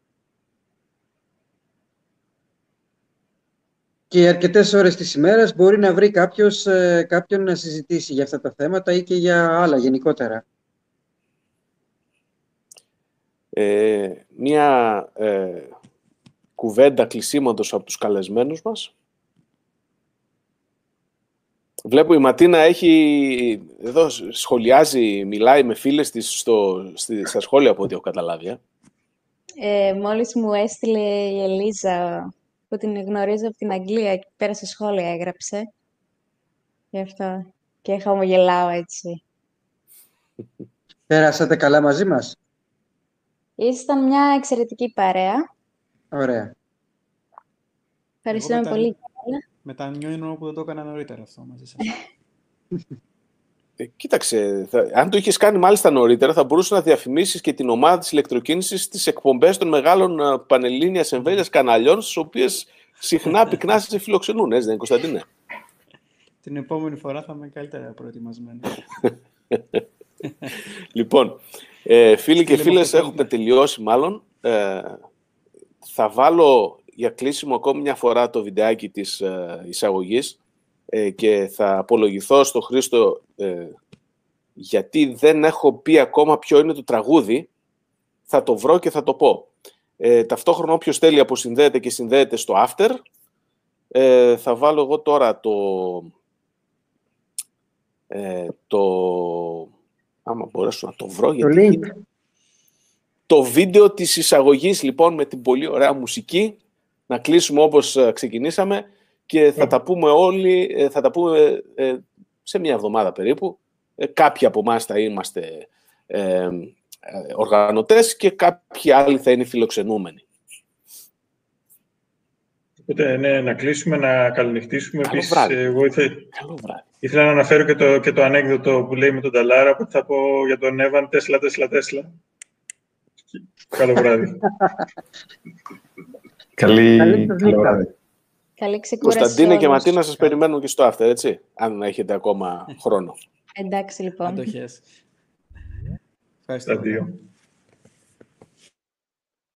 και αρκετές ώρες της ημέρας μπορεί να βρει κάποιος, ε, κάποιον να συζητήσει για αυτά τα θέματα ή και για άλλα γενικότερα. Ε, μία ε, κουβέντα κλεισίματος από τους καλεσμένους μας. Βλέπω η Ματίνα έχει, εδώ σχολιάζει, μιλάει με φίλες της στο, στη, στα σχόλια από ό,τι έχω καταλάβει. Ε, μόλις μου έστειλε η Ελίζα που που την γνωρίζω από την Αγγλία και πέρα σε σχόλια έγραψε. Γι' αυτό και χαμογελάω έτσι. Πέρασατε καλά μαζί μας; Ήσταν μια εξαιρετική παρέα. Ωραία. Ευχαριστούμε μετά- πολύ. Μετά νιώνω που δεν το έκανα νωρίτερα αυτό μαζί σας. Ε, κοίταξε, θα- αν το είχες κάνει μάλιστα νωρίτερα, θα μπορούσες να διαφημίσεις και την ομάδα της ηλεκτροκίνησης στις εκπομπές των μεγάλων ε, πανελλήνια εμβέλεια καναλιών, στις οποίες συχνά πυκνάς σε φιλοξενούν, έτσι δεν είναι, Κωνσταντίνε; Την επόμενη φορά θα είμαι καλύτερα προετοιμασμένη. Λοιπόν, ε, φίλοι και Στείλε φίλες, μας το έχουμε link. τελειώσει μάλλον. Ε, θα βάλω για κλείσιμο ακόμη μια φορά το βιντεάκι της ε, εισαγωγής ε, και θα απολογηθώ στο Χρήστο ε, γιατί δεν έχω πει ακόμα ποιο είναι το τραγούδι. Θα το βρω και θα το πω. Ε, ταυτόχρονα όποιος θέλει αποσυνδέεται και συνδέεται στο After. Ε, θα βάλω εγώ τώρα το... Ε, το άμα μπορέσω να το βρω, Το γιατί link. είναι το βίντεο της εισαγωγής, λοιπόν, με την πολύ ωραία μουσική, να κλείσουμε όπως ε, ξεκινήσαμε και θα Ναι. τα πούμε όλοι, ε, θα τα πούμε ε, σε μια εβδομάδα περίπου. Ε, Κάποιοι από εμάς θα είμαστε ε, ε, οργανωτές και κάποιοι άλλοι θα είναι φιλοξενούμενοι. Οπότε, ναι, να κλείσουμε, να καληνυχτήσουμε. Καλό Επίσης, βράδυ. εγώ ήθε- Καλό βράδυ. ήθελα να αναφέρω και το, και το ανέκδοτο που λέει με τον Ταλάρα, που θα πω για τον Εύαν Τέσλα, Τέσλα, Τέσλα. Καλό βράδυ. Καλή, Καλή σας καλό νύχτα. βράδυ. Καλή ξεκούραση Κωνσταντίνε σε και όλους. Ματίνα σας περιμένουν και στο after, έτσι, αν έχετε ακόμα χρόνο. Εντάξει, λοιπόν. Αντοχές. Ευχαριστώ. Αντίο.